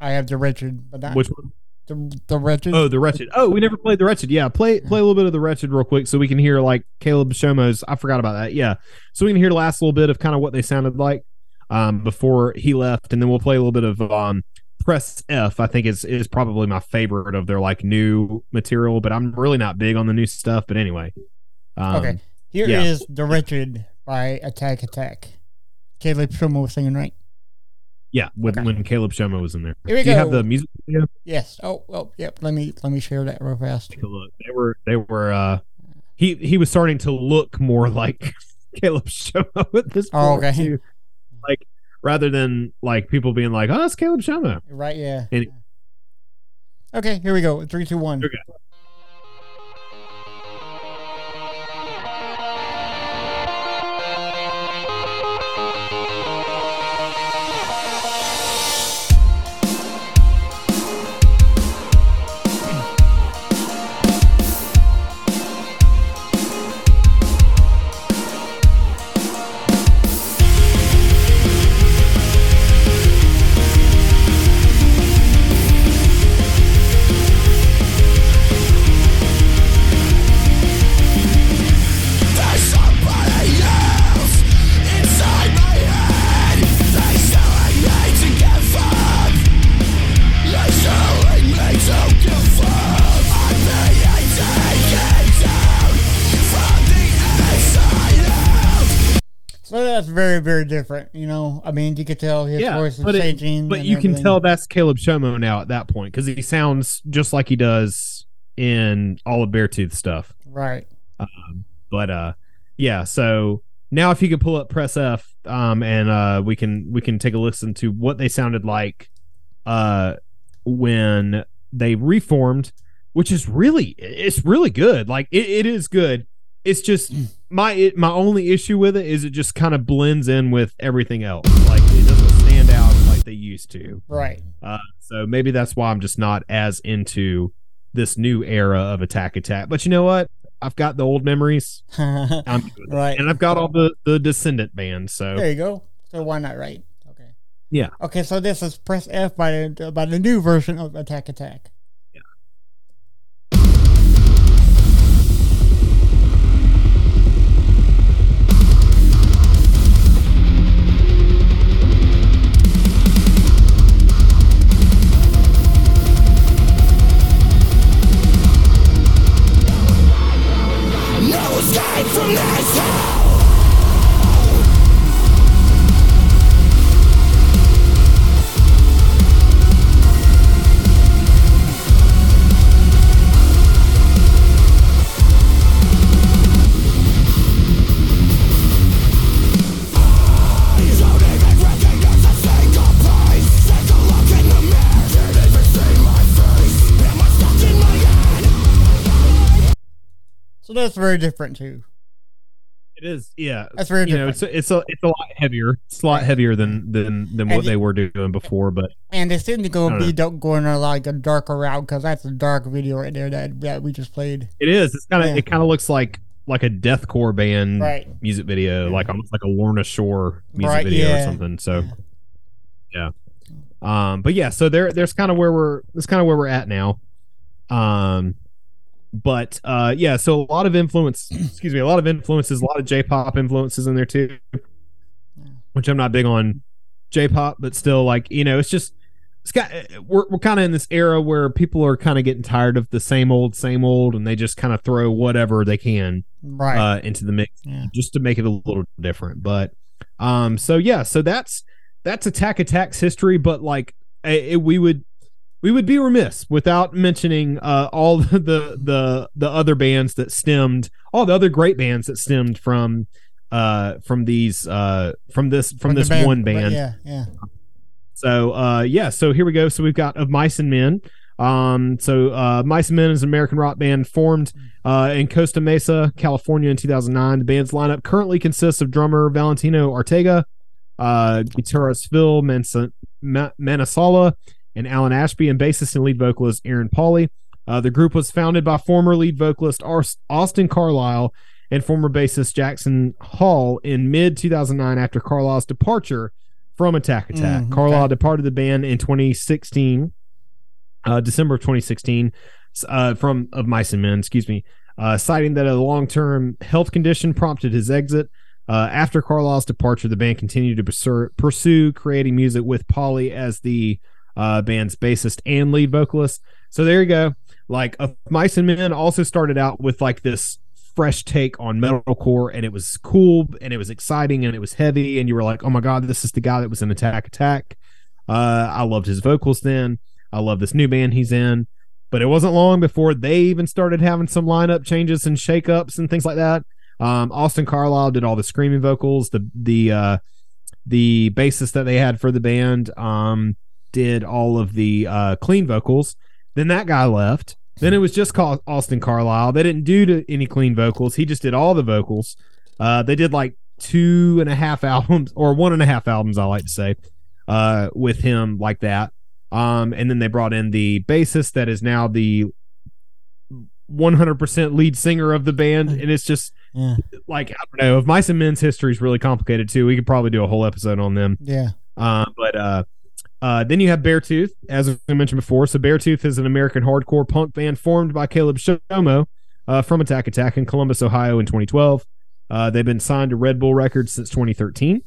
I have the Richard, but not Which one? The the Richard. Oh, the wretched. Oh, we never played the wretched. Yeah, play play a little bit of the wretched real quick so we can hear like Caleb Shomo's. I forgot about that. Yeah, so we can hear the last little bit of kind of what they sounded like um, before he left, and then we'll play a little bit of um, Press F. I think is is probably my favorite of their like new material, but I'm really not big on the new stuff. But anyway, um, Okay. Here is yeah. The Wretched by Attack Attack. Caleb Shomo singing, right? Yeah, when Okay. when Caleb Shomo was in there. Here we Do you have the music video? Yes. Oh, well, yep. Let me let me share that real fast. Take a look. They were they were. uh He he was starting to look more [laughs] like Caleb Shomo at [laughs] this point. Oh, okay. too. Like rather than like people being like, "Oh, it's Caleb Shomo." Right, yeah. Any- Okay, here we go. Three, two, one. Okay. Very, very different. You know, I mean, you could tell his Yeah, voice is but it- changing. But and you can tell that's Caleb Shomo now at that point because he sounds just like he does in all of Beartooth stuff. Right. But uh, yeah. So now, if you could pull up Press F, um, and uh, we can we can take a listen to what they sounded like, uh, when they reformed, which is really it's really good. Like it, it is good. It's just my it, my only issue with it is it just kind of blends in with everything else. Like it doesn't that they used to. Right. Uh, so maybe that's why I'm just not as into this new era of Attack Attack. But you know what? I've got the old memories. [laughs] Right. And I've got all the the Descendant band. So There you go. So why not right? Okay. Yeah. Okay, so this is press F by the by the new version of Attack Attack. That's very different too. it is, yeah. That's very you know, different. it's a, it's a it's a lot heavier. It's a lot heavier than than than what And they were doing before. But And they seem to go I don't be do- going a like a darker route because that's a dark video right there that, that we just played. it is. It's kind of Yeah. it kind of looks like like a deathcore band Right. music video, like almost like a Lorna Shore music Right, video yeah. or something. So yeah. Um, but yeah, so there there's kind of where we're that's kind of where we're at now. Um, but uh, yeah, so a lot of influence. [clears throat] excuse me, a lot of influences, a lot of J-pop influences in there too. Which I'm not big on J-pop, but still, like you know, it's just it's got we're we're kind of in this era where people are kind of getting tired of the same old, same old, and they just kind of throw whatever they can Right. uh, into the mix Yeah. just to make it a little different. But um, so yeah, so that's that's Attack Attack's history. But like eh, eh, we would we would be remiss without mentioning uh, all [laughs] the, the the the other bands that stemmed all the other great bands that stemmed from uh from these uh from this from, the this band, one band Yeah, yeah. so uh yeah, so here we go. So we've got of Mice and Men. Um so uh Mice and Men is an American rock band formed uh in Costa Mesa, California in 2009. The band's lineup currently consists of drummer Valentino Ortega, uh guitarist Phil Mansa- Ma- Manasala, and Alan Ashby, and bassist and lead vocalist Aaron Pauley. Uh, the group was founded by former lead vocalist Austin Carlile and former bassist Jaxin Hall in mid 2009 after Carlile's departure from Attack Attack. Mm, okay. Carlile departed the band in 2016, uh, December of 2016, uh, from of Mice and Men, excuse me, uh, citing that a long-term health condition prompted his exit. Uh, after Carlile's departure, the band continued to pursue, pursue creating music with Pauley as the uh, band's bassist and lead vocalist. So there you go. Like uh, Mice and Men also started out with like this fresh take on metalcore, and it was cool, and it was exciting, and it was heavy, and you were like, "Oh my god, this is the guy that was in Attack Attack." Uh, I loved his vocals then. I love this new band he's in. But it wasn't long before they even started having some lineup changes and shakeups and things like that. Um, Austin Carlile did all the screaming vocals. The the uh, the bassist that they had for the band um, did all of the uh, clean vocals. Then that guy left. Then it was just called Austin Carlile. They didn't do to any clean vocals. He just did all the vocals. Uh, they did like two and a half [laughs] albums or one and a half albums, I like to say, uh, with him like that. Um, and then they brought in the bassist that is now the 100% lead singer of the band. And it's just Yeah. like, I don't know, if Mice and Men's history is really complicated too, we could probably do a whole episode on them. Yeah. Uh, but uh, then you have Beartooth, as I mentioned before. So Beartooth is an American hardcore punk band formed by Caleb Shomo uh, from Attack Attack in Columbus, Ohio in 2012. Uh, they've been signed to Red Bull Records since 2013.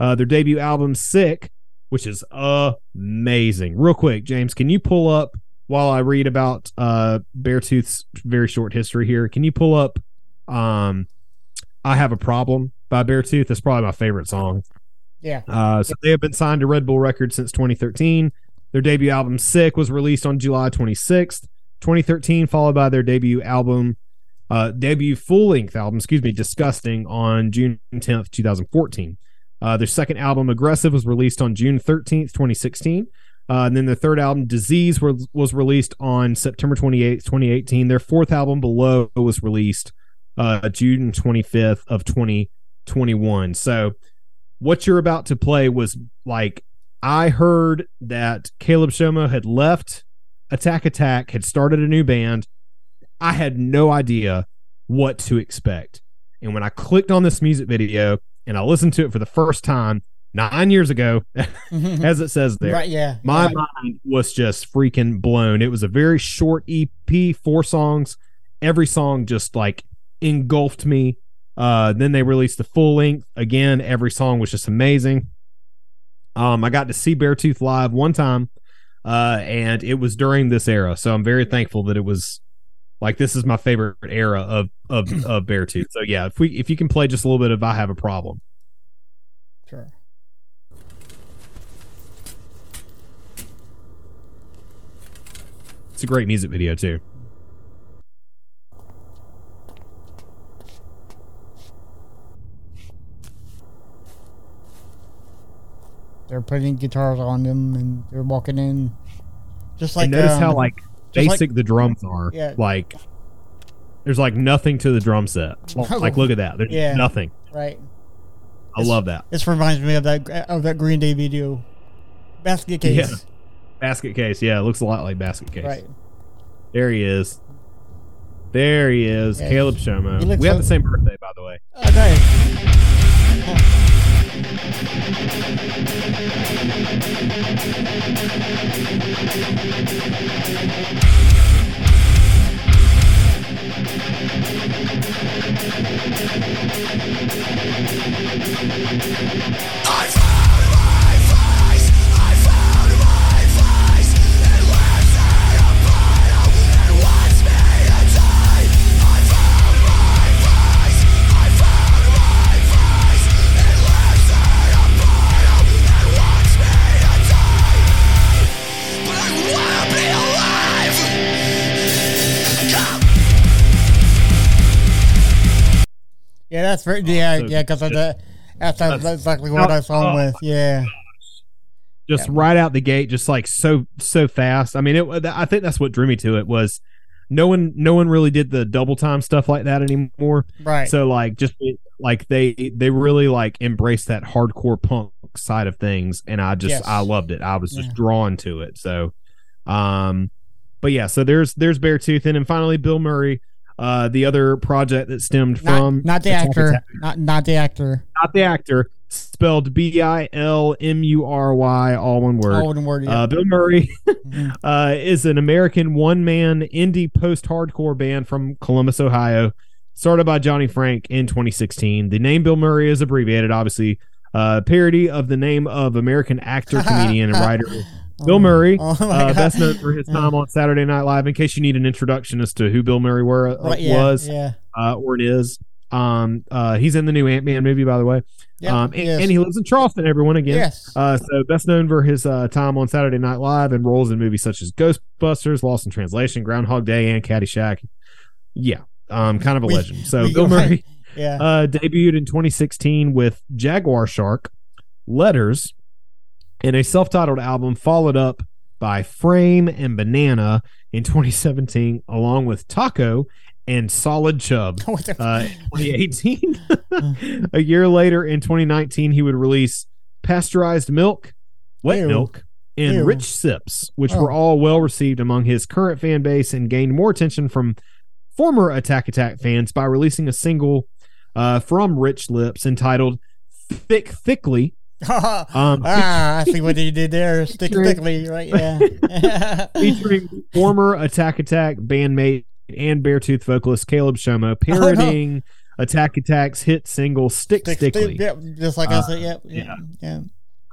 Uh, their debut album, Sick, which is amazing. Real quick, James, can you pull up while I read about uh, Beartooth's very short history here? Can you pull up um, I Have a Problem by Beartooth? That's probably my favorite song. Yeah. Uh, so they have been signed to Red Bull Records since 2013. Their debut album "Sick" was released on July 26th, 2013, followed by their debut album, uh, debut full-length album, excuse me, "Disgusting" on June 10th, 2014. Uh, their second album, "Aggressive," was released on June 13th, 2016. Uh, and then their third album, "Disease," was, was released on September 28th, 2018. Their fourth album, "Below," was released uh, June 25th of 2021. So what you're about to play was like I heard that Caleb Shomo had left Attack Attack, had started a new band. I had no idea what to expect. And when I clicked on this music video and I listened to it for the first time nine years ago, [laughs] as it says there, right, yeah. my right. mind was just freaking blown. It was a very short EP, four songs. Every song just like engulfed me. Uh, then they released the full length. Again, every song was just amazing. Um, I got to see Beartooth live one time, uh, and it was during this era. So I'm very thankful that it was like this is my favorite era of of [clears throat] of Beartooth. So yeah, if we if you can play just a little bit of I have a problem. Sure. It's a great music video too. They're putting guitars on them and they're walking in. Just like and notice um, how like just like- basic the drums are. Yeah. Like there's like nothing to the drum set. [laughs] Like look at that. There's Yeah. nothing. right. I love that. This reminds me of that of that Green Day video. Basket case. Yeah. Basket case. Yeah, it looks a lot like basket case. Right. There he is. There he is. Yeah. Caleb Shomo. We have the same birthday, by the way. Oh, Ah! That's very, yeah, so yeah, because. That's, that's exactly what I saw him oh. with. Yeah. Just right out the gate, just like so so fast. I mean, it. I think that's what drew me to it was no one no one really did the double time stuff like that anymore. Right. So like just like they they really like embraced that hardcore punk side of things and I just Yes. I loved it. I was just Yeah. drawn to it. So um but yeah, so there's there's Beartooth and then finally Bilmuri, uh the other project that stemmed not, from not the Attack actor. Attack. Not not the actor. not the actor, spelled B I L M U R Y all one word. All one word. Yeah. Uh, Bilmuri [laughs] Mhm. uh, is an American one man indie post hardcore band from Columbus, Ohio, started by Johnny Franck in 2016. The name Bilmuri is abbreviated, obviously, uh, parody of the name of American actor, [laughs] comedian, and writer [laughs] Bill Murray, [laughs] Oh uh, best known for his time on Saturday Night Live. In case you need an introduction as to who Bill Murray were, uh, Right, yeah, was Yeah. uh, or it is. Um, uh, he's in the new Ant Man movie, by the way. Yeah. um, and, yes. and he lives in Charleston. Everyone again. Yes. Uh, so best known for his uh, time on Saturday Night Live and roles in movies such as Ghostbusters, Lost in Translation, Groundhog Day, and Caddyshack. Yeah, um, kind of a We- legend. So we- Bill [laughs] Murray yeah. uh, debuted in 2016 with Jaguar Shark, Letters, and a self-titled album followed up by Frame and Banana in 2017, along with Taco and Solid Chub [laughs] uh, 2018. [laughs] a year later, in 2019, he would release Pasteurized Milk, Wet Ew. Milk, and Ew. Rich Sips, which Oh. were all well received among his current fan base and gained more attention from former Attack Attack fans by releasing a single uh, from Rich Sips entitled Thick Thickly. [laughs] Um, ah, I see what you did there. [laughs] Stick stickly, right? Yeah. [laughs] featuring former Attack Attack bandmate and Beartooth vocalist Caleb Shomo, no. Attack Attack's hit single "Stick Stick, Stickly." stick, yep, just like I Uh, said. Yep. Yeah. Yeah.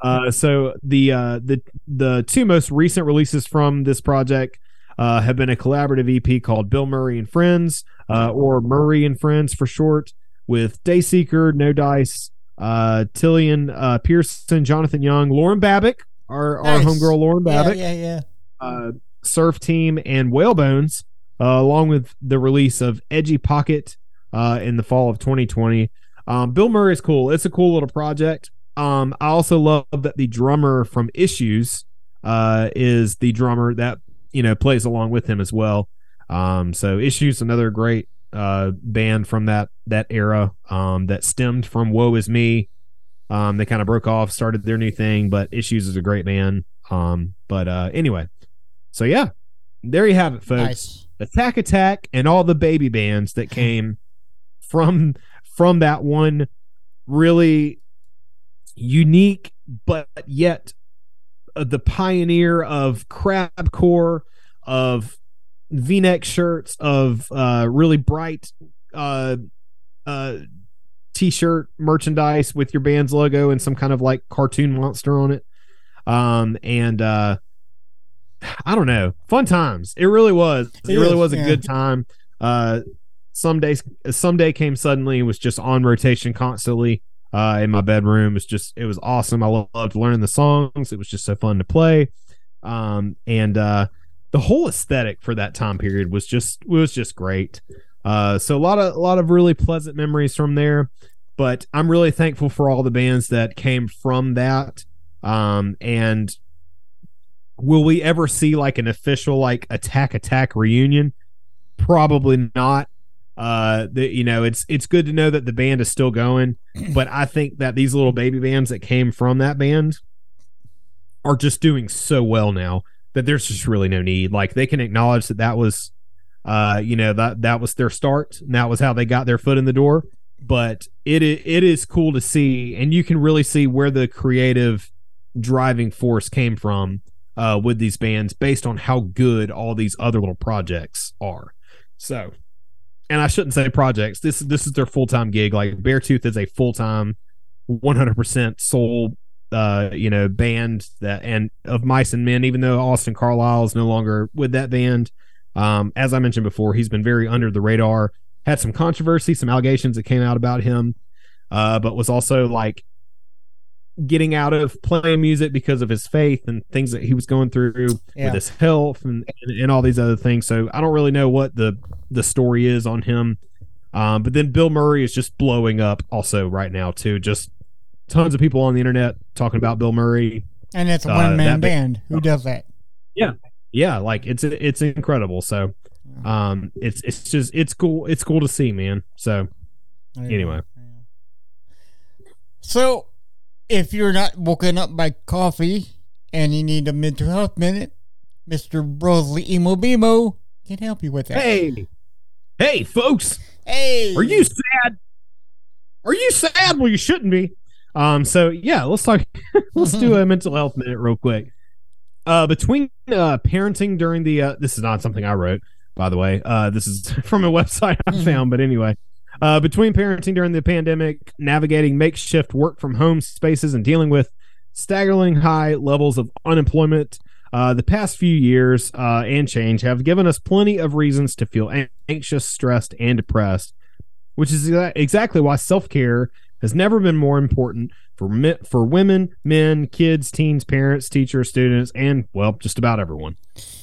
Uh, so the uh, the the two most recent releases from this project uh, have been a collaborative EP called Bilmuri and Friends, uh, or Murray and Friends for short, with Dayseeker, No Dice, uh, Tilian uh, Pearson, Jonathan Young, Lauren Babic, our our Nice. homegirl Lauren Yeah. Babic, Yeah. Yeah. uh, Surf Team, and Whalebones, uh, along with the release of Edgy Pocket uh, in the fall of 2020. Um, Bilmuri is cool. It's a cool little project. Um, I also love that the drummer from Issues uh, is the drummer that you know plays along with him as well. Um, so Issues, another great uh, band from that that era um, that stemmed from Woe Is Me Um, they kind of broke off, started their new thing, but Issues is a great band. Um, but uh, anyway, so yeah, there you have it, folks. Nice. Attack Attack and all the baby bands that [laughs] came from from that one really unique but yet uh, the pioneer of crabcore of v-neck shirts of uh really bright uh uh t-shirt merchandise with your band's logo and some kind of like cartoon monster on it um and uh I don't know. Fun times. It really was. It, It really is, was a yeah. good time. Uh some days someday came suddenly and was just on rotation constantly uh in my bedroom. It's just it was awesome. I loved learning the songs. It was just so fun to play. Um and uh the whole aesthetic for that time period was just was just great. Uh so a lot of a lot of really pleasant memories from there. But I'm really thankful for all the bands that came from that. Um and will we ever see like an official like attack attack reunion probably not uh you know it's it's good to know that the band is still going but i think that these little baby bands that came from that band are just doing so well now that there's just really no need like they can acknowledge that that was uh you know that that was their start and that was how they got their foot in the door but it it is cool to see and you can really see where the creative driving force came from uh, with these bands based on how good all these other little projects are. So, and I shouldn't say projects. This this is their full time gig. Like Beartooth is a full time, one hundred percent soul, uh, you know, band that and of Mice and Men. Even though Austin Carlile is no longer with that band, um, as I mentioned before, he's been very under the radar. Had some controversy, some allegations that came out about him, uh, but was also like getting out of playing music because of his faith and things that he was going through Yeah. with his health and, and and all these other things. So I don't really know what the the story is on him. Um, but then Bilmuri is just blowing up also right now too. Just tons of people on the internet talking about Bilmuri. And it's a Uh, one man band. Who does that? Yeah, Yeah. like it's it's incredible. So um, it's it's just it's cool. It's cool to see, man. So Anyway. So, if you're not woken up by coffee and you need a mental health minute, Mr. Brosley Emo Bemo can help you with that. hey, hey, folks. Hey! Are you sad? Are you sad? Well, you shouldn't be. Um. So yeah, let's talk. [laughs] let's do a [laughs] mental health minute real quick. Uh, between uh parenting during the uh, this is not something I wrote, by the way. Uh, this is [laughs] from a website I Mhm. found, but anyway. Uh, between parenting during the pandemic, navigating makeshift work from home spaces, and dealing with staggering high levels of unemployment, uh, the past few years uh, and change have given us plenty of reasons to feel anxious, stressed, and depressed, which is exactly why self care has never been more important for mi- for women, men, kids, teens, parents, teachers, students, and well, just about everyone.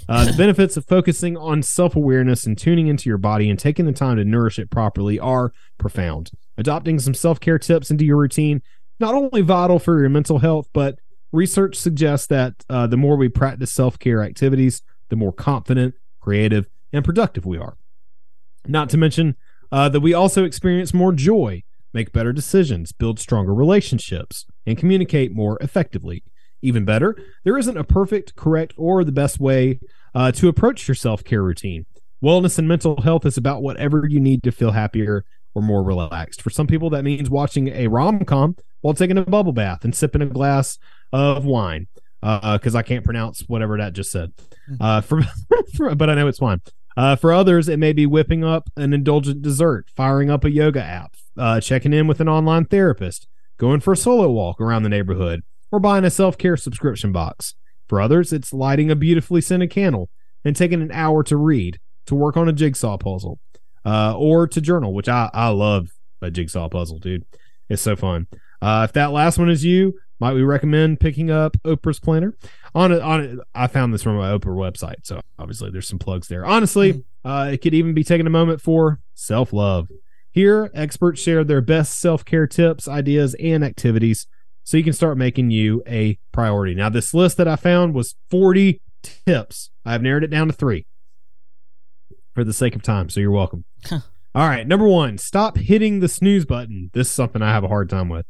Uh, the benefits of focusing on self awareness and tuning into your body and taking the time to nourish it properly are profound. Adopting some self care tips into your routine not only vital for your mental health, but research suggests that uh, the more we practice self care activities, the more confident, creative, and productive we are. Not to mention uh, that we also experience more joy, make better decisions, build stronger relationships, and communicate more effectively. Even better, there isn't a perfect, correct, or the best way uh, to approach your self care routine. Wellness and mental health is about whatever you need to feel happier or more relaxed. For some people, that means watching a rom com while taking a bubble bath and sipping a glass of wine because I can't pronounce whatever that just said. Uh, for, [laughs] for but I know it's fine. Uh, for others, it may be whipping up an indulgent dessert, firing up a yoga app, uh, checking in with an online therapist, going for a solo walk around the neighborhood, or buying a self care subscription box. For others, it's lighting a beautifully scented candle and taking an hour to read, to work on a jigsaw puzzle, uh, or to journal, which I, I love a jigsaw puzzle, dude. It's so fun. Uh, if that last one is you, might we recommend picking up Oprah's planner? On it, on it, I found this from my Oprah website, so obviously there's some plugs there. Honestly, uh, it could even be taking a moment for self love. Here, experts share their best self care tips, ideas, and activities so you can start making you a priority. Now, this list that I found was 40 tips. I've narrowed it down to three for the sake of time, so you're welcome. All right, number one, stop hitting the snooze button. This is something I have a hard time with.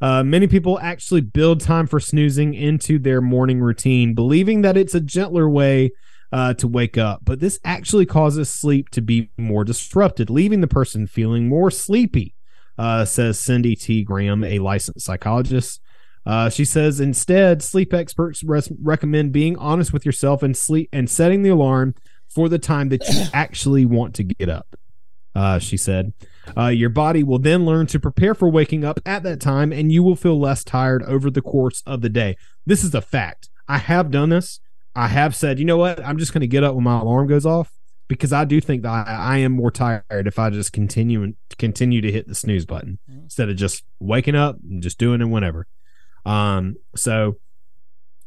Uh, many people actually build time for snoozing into their morning routine, believing that it's a gentler way uh, to wake up. But this actually causes sleep to be more disrupted, leaving the person feeling more sleepy, uh, says Cindy T. Graham, a licensed psychologist. Uh, she says instead, sleep experts res- recommend being honest with yourself and sleep and setting the alarm for the time that you [clears throat] actually want to get up. Uh, she said, uh, your body will then learn to prepare for waking up at that time, and you will feel less tired over the course of the day. This is a fact. I have done this. I have said, you know what? I'm just going to get up when my alarm goes off because I do think that I, I am more tired if I just continue and continue to hit the snooze button instead of just waking up and just doing it whenever. Um, so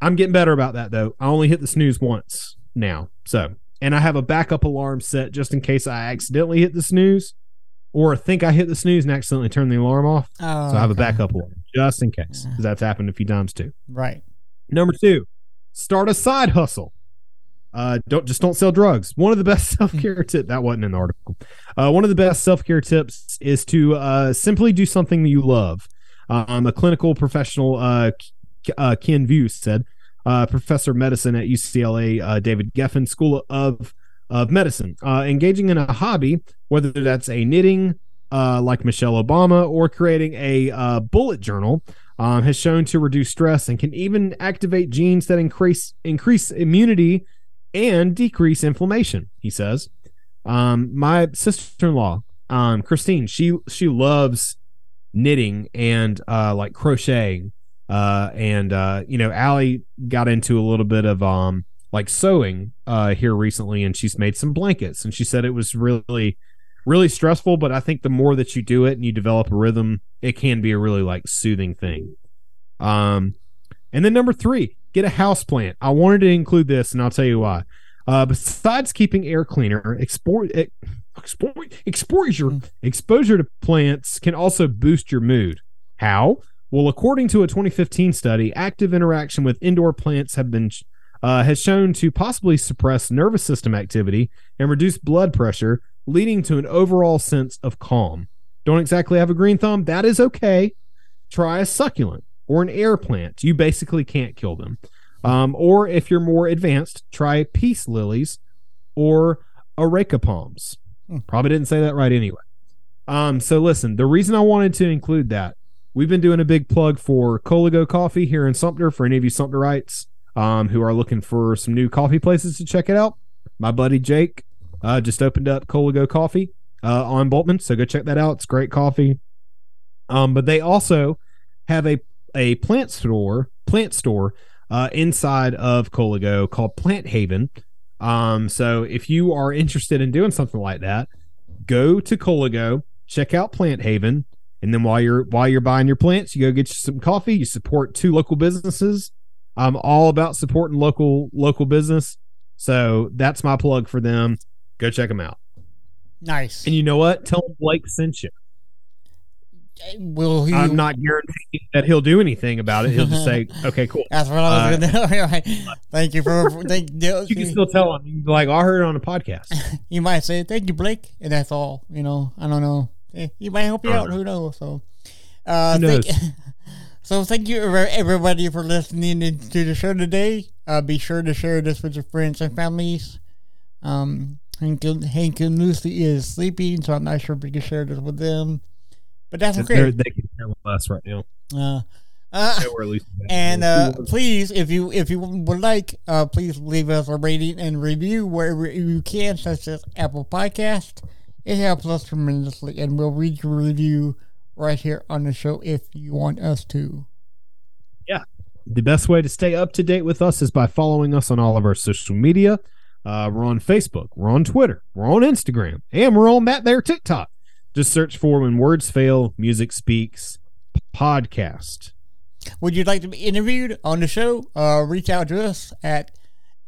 I'm getting better about that though. I only hit the snooze once now. So, and I have a backup alarm set just in case I accidentally hit the snooze or think I hit the snooze and accidentally turn the alarm off. Oh, so I have a backup alarm just in case because that's happened a few times too. Right. Number two, start a side hustle. Uh, don't just don't sell drugs. One of the best [laughs] self care tip that wasn't in the article. Uh, one of the best self care tips is to uh, simply do something that you love. Um, a clinical professional, uh, uh, Ken View said, uh, professor of medicine at UCLA, uh, David Geffen School of of Medicine, uh, engaging in a hobby, whether that's a knitting, uh, like Michelle Obama, or creating a uh, bullet journal, um, has shown to reduce stress and can even activate genes that increase increase immunity and decrease inflammation. He says. Um, my sister-in-law, um, Christine, she she loves knitting and uh, like crocheting. Uh, and uh, you know, Allie got into a little bit of um like sewing uh here recently, and she's made some blankets, and she said it was really really stressful, but I think the more that you do it and you develop a rhythm, it can be a really like soothing thing. Um, and then number three, get a house plant. I wanted to include this, and I'll tell you why. Uh, besides keeping air cleaner, export, export exposure exposure to plants can also boost your mood. How? Well, according to a 2015 study, active interaction with indoor plants have been uh, has shown to possibly suppress nervous system activity and reduce blood pressure, leading to an overall sense of calm. Don't exactly have a green thumb? That is okay. Try a succulent or an air plant. You basically can't kill them. Um, or if you're more advanced, try peace lilies or areca palms. Probably didn't say that right anyway. Um, so listen, the reason I wanted to include that, we've been doing a big plug for Coligo Coffee here in Sumter for any of you Sumterites um, who are looking for some new coffee places to check it out. My buddy Jake uh, just opened up Coligo Coffee uh, on Bultman, so go check that out. It's great coffee. Um, but they also have a a plant store, plant store uh, inside of Coligo called Plant Haven. Um, so if you are interested in doing something like that, go to Coligo, check out Plant Haven, and then while you're while you're buying your plants, you go get you some coffee. You support two local businesses. I'm all about supporting local local business, so that's my plug for them. Go check them out. Nice. And you know what? Tell them Blake sent you. Will he? I'm not guaranteeing that he'll do anything about it. He'll just say, [laughs] "Okay, cool." That's what I was Uh, gonna do. [laughs] Right. Thank you for. [laughs] Thank you. You can still tell him, you like, "I heard it on a podcast." you might say thank you, Blake, and that's all. You know, I don't know. Eh, He might help you out. Who knows? So, uh, Who thank- so thank you every- everybody for listening to the show today. Uh, be sure to share this with your friends and families. Um, Hank, and- Hank and Lucy is sleeping, so I'm not sure if we can share this with them. But that's okay. They can care us right now. Uh, uh, [laughs] and uh, please, if you if you would like, uh, please leave us a rating and review wherever you can, such as Apple Podcast. It helps us tremendously, and we'll read your review right here on the show if you want us to. Yeah, the best way to stay up to date with us is by following us on all of our social media. Uh, we're on Facebook, we're on Twitter, we're on Instagram, and we're on that there TikTok. Just search for When Words Fail, Music Speaks podcast. Would you like to be interviewed on the show? Uh, reach out to us at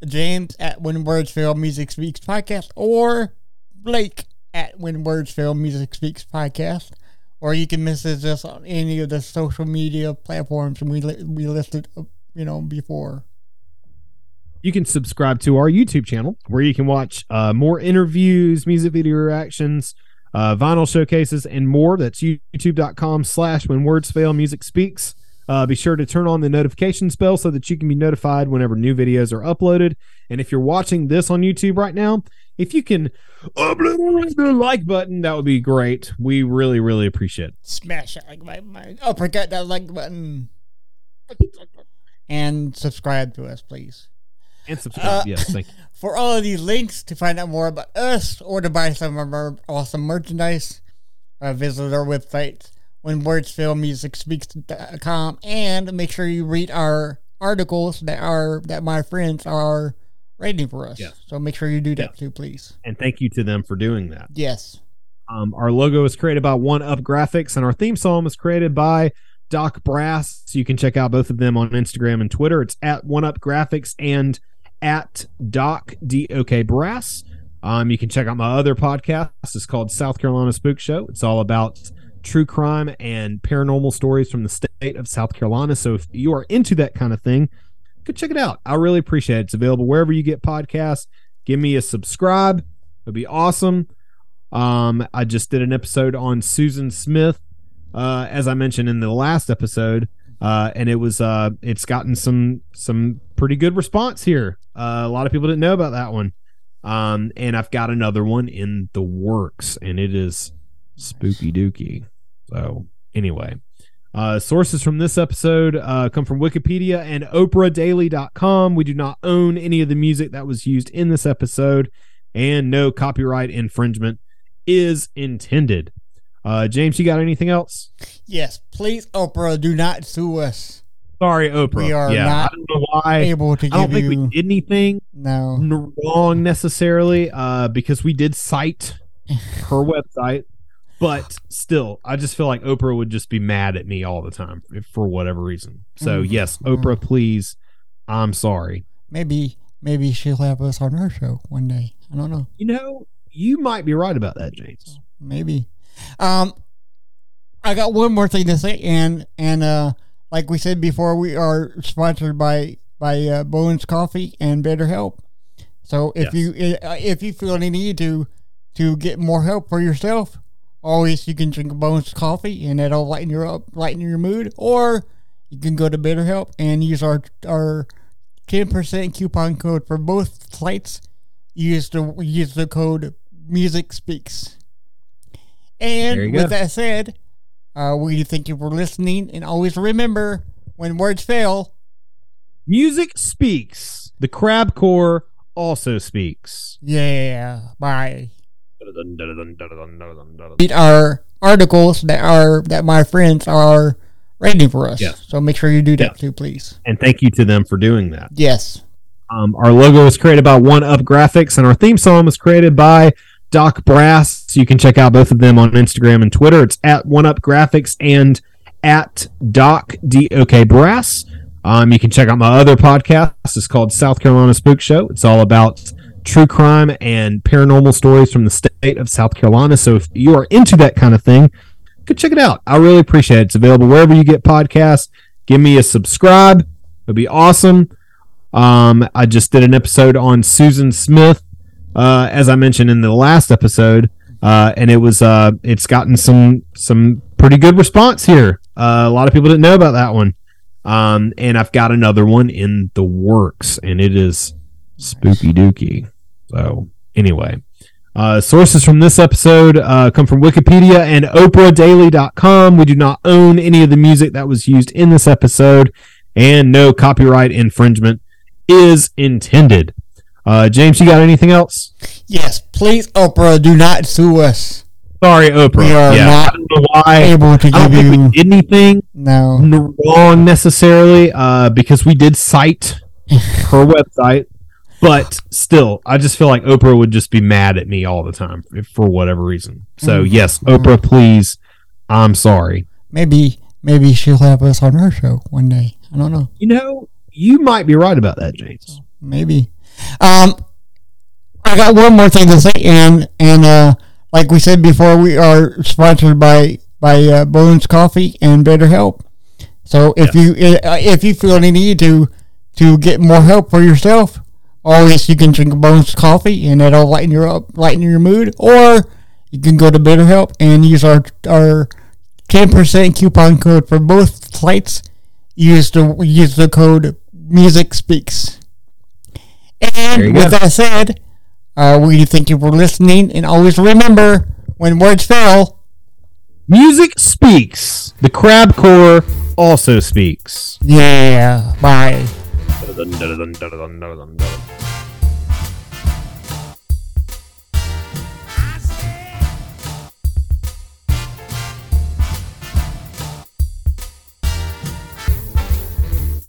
James at When Words Fail Music Speaks Podcast or Blake at When Words Fail Music Speaks Podcast. Or you can message us on any of the social media platforms we li- we listed, uh, you know, before. You can subscribe to our YouTube channel where you can watch uh, more interviews, music video reactions, uh, vinyl showcases, and more. That's youtube.com slash when words fail music speaks. Uh, be sure to turn on the notifications bell so that you can be notified whenever new videos are uploaded. And if you're watching this on YouTube right now, if you can the like button, that would be great. We really, really appreciate it. Smash that like button. my- Uppercut that like button. And subscribe to us, please. And subscribe. Uh, yes, thank you. [laughs] For all of these links to find out more about us or to buy some of our awesome merchandise, uh, visit our website, whenwordsfailmusicspeaks.com, and make sure you read our articles that are that my friends are writing for us. Yes. So make sure you do that Yes. too, please. And thank you to them for doing that. Yes. Um, our logo is created by One Up Graphics, and our theme song was created by Dok Brass. So you can check out both of them on Instagram and Twitter. It's at One Up Graphics and at Dok D O K Brass. Um, you can check out my other podcast. It's called South Carolina Spook Show. It's all about true crime and paranormal stories from the state of South Carolina. So if you are into that kind of thing, go check it out. I really appreciate it. It's available wherever you get podcasts. Give me a subscribe. It'd be awesome. Um, I just did an episode on Susan Smith, uh, as I mentioned in the last episode, uh, and it was uh, it's gotten some some pretty good response here. Uh, a lot of people didn't know about that one, um, and I've got another one in the works, and it is spooky dooky. So anyway. Uh, sources from this episode uh, come from Wikipedia and OprahDaily.com. We do not own any of the music that was used in this episode, and no copyright infringement is intended. Uh, James, you got anything else? Yes. Please, Oprah, do not sue us. Sorry, Oprah. We are yeah, not I don't know why. Able to I don't give think you we did anything no. wrong necessarily, uh, because we did cite her website. But still, I just feel like Oprah would just be mad at me all the time if, for whatever reason. So Mhm. yes, Oprah, please. I'm sorry. Maybe maybe she'll have us on her show one day. I don't know. You know, you might be right about that, James. maybe. Um, I got one more thing to say, and and uh, like we said before, we are sponsored by by uh, Bones Coffee and BetterHelp. So if Yes. you if you feel any need to to get more help for yourself, always you can drink Bones Coffee, and that'll lighten your up, lighten your mood, or you can go to BetterHelp and use our our ten percent coupon code for both sites. Use the use the code Music Speaks. And with that said, uh, we thank you for listening, and always remember when words fail, Music speaks. The crab core also speaks. yeah, bye. Read our articles that are that my friends are writing for us. Yes. So make sure you do that Yes. too, please. And thank you to them for doing that. Yes. Um, our logo was created by One Up Graphics, and our theme song was created by Dok Brass. So you can check out both of them on Instagram and Twitter. It's at One Up Graphics and at Dok D O K Brass. Um, you can check out my other podcast. It's called South Carolina Spook Show. It's all about true crime and paranormal stories from the state of South Carolina. So if you are into that kind of thing, go check it out. I really appreciate it. It's available wherever you get podcasts. Give me a subscribe. It'd be awesome. Um, I just did an episode on Susan Smith, uh, as I mentioned in the last episode, uh, and it was uh, it's gotten some some pretty good response here. Uh, a lot of people didn't know about that one, um, and I've got another one in the works, and it is spooky dooky. So anyway. Uh, sources from this episode uh, come from Wikipedia and OprahDaily.com. We do not own any of the music that was used in this episode, and no copyright infringement is intended. Uh, James, you got anything else? Yes. Please, Oprah, do not sue us. Sorry, Oprah. We are yeah, not I don't know why. Able to I don't give think we you did anything no. wrong necessarily uh, because we did cite her website, but still, I just feel like Oprah would just be mad at me all the time if, for whatever reason. So Mhm. yes, Oprah, please. I'm sorry. Maybe maybe she'll have us on her show one day. I don't know. You know, you might be right about that, James. Maybe. Um, I got one more thing to say, and and uh, like we said before, we are sponsored by by uh, Bones Coffee and BetterHelp. So if you uh, if you feel any need to to get more help for yourself, always you can drink Bones Coffee, and it'll lighten your up, lighten your mood, or you can go to BetterHelp and use our our ten percent coupon code for both sites. Use the use the code Music Speaks. And with go. that said, uh, we thank you for listening, and always remember when words fail. Music speaks. The crab core also speaks. Yeah, bye.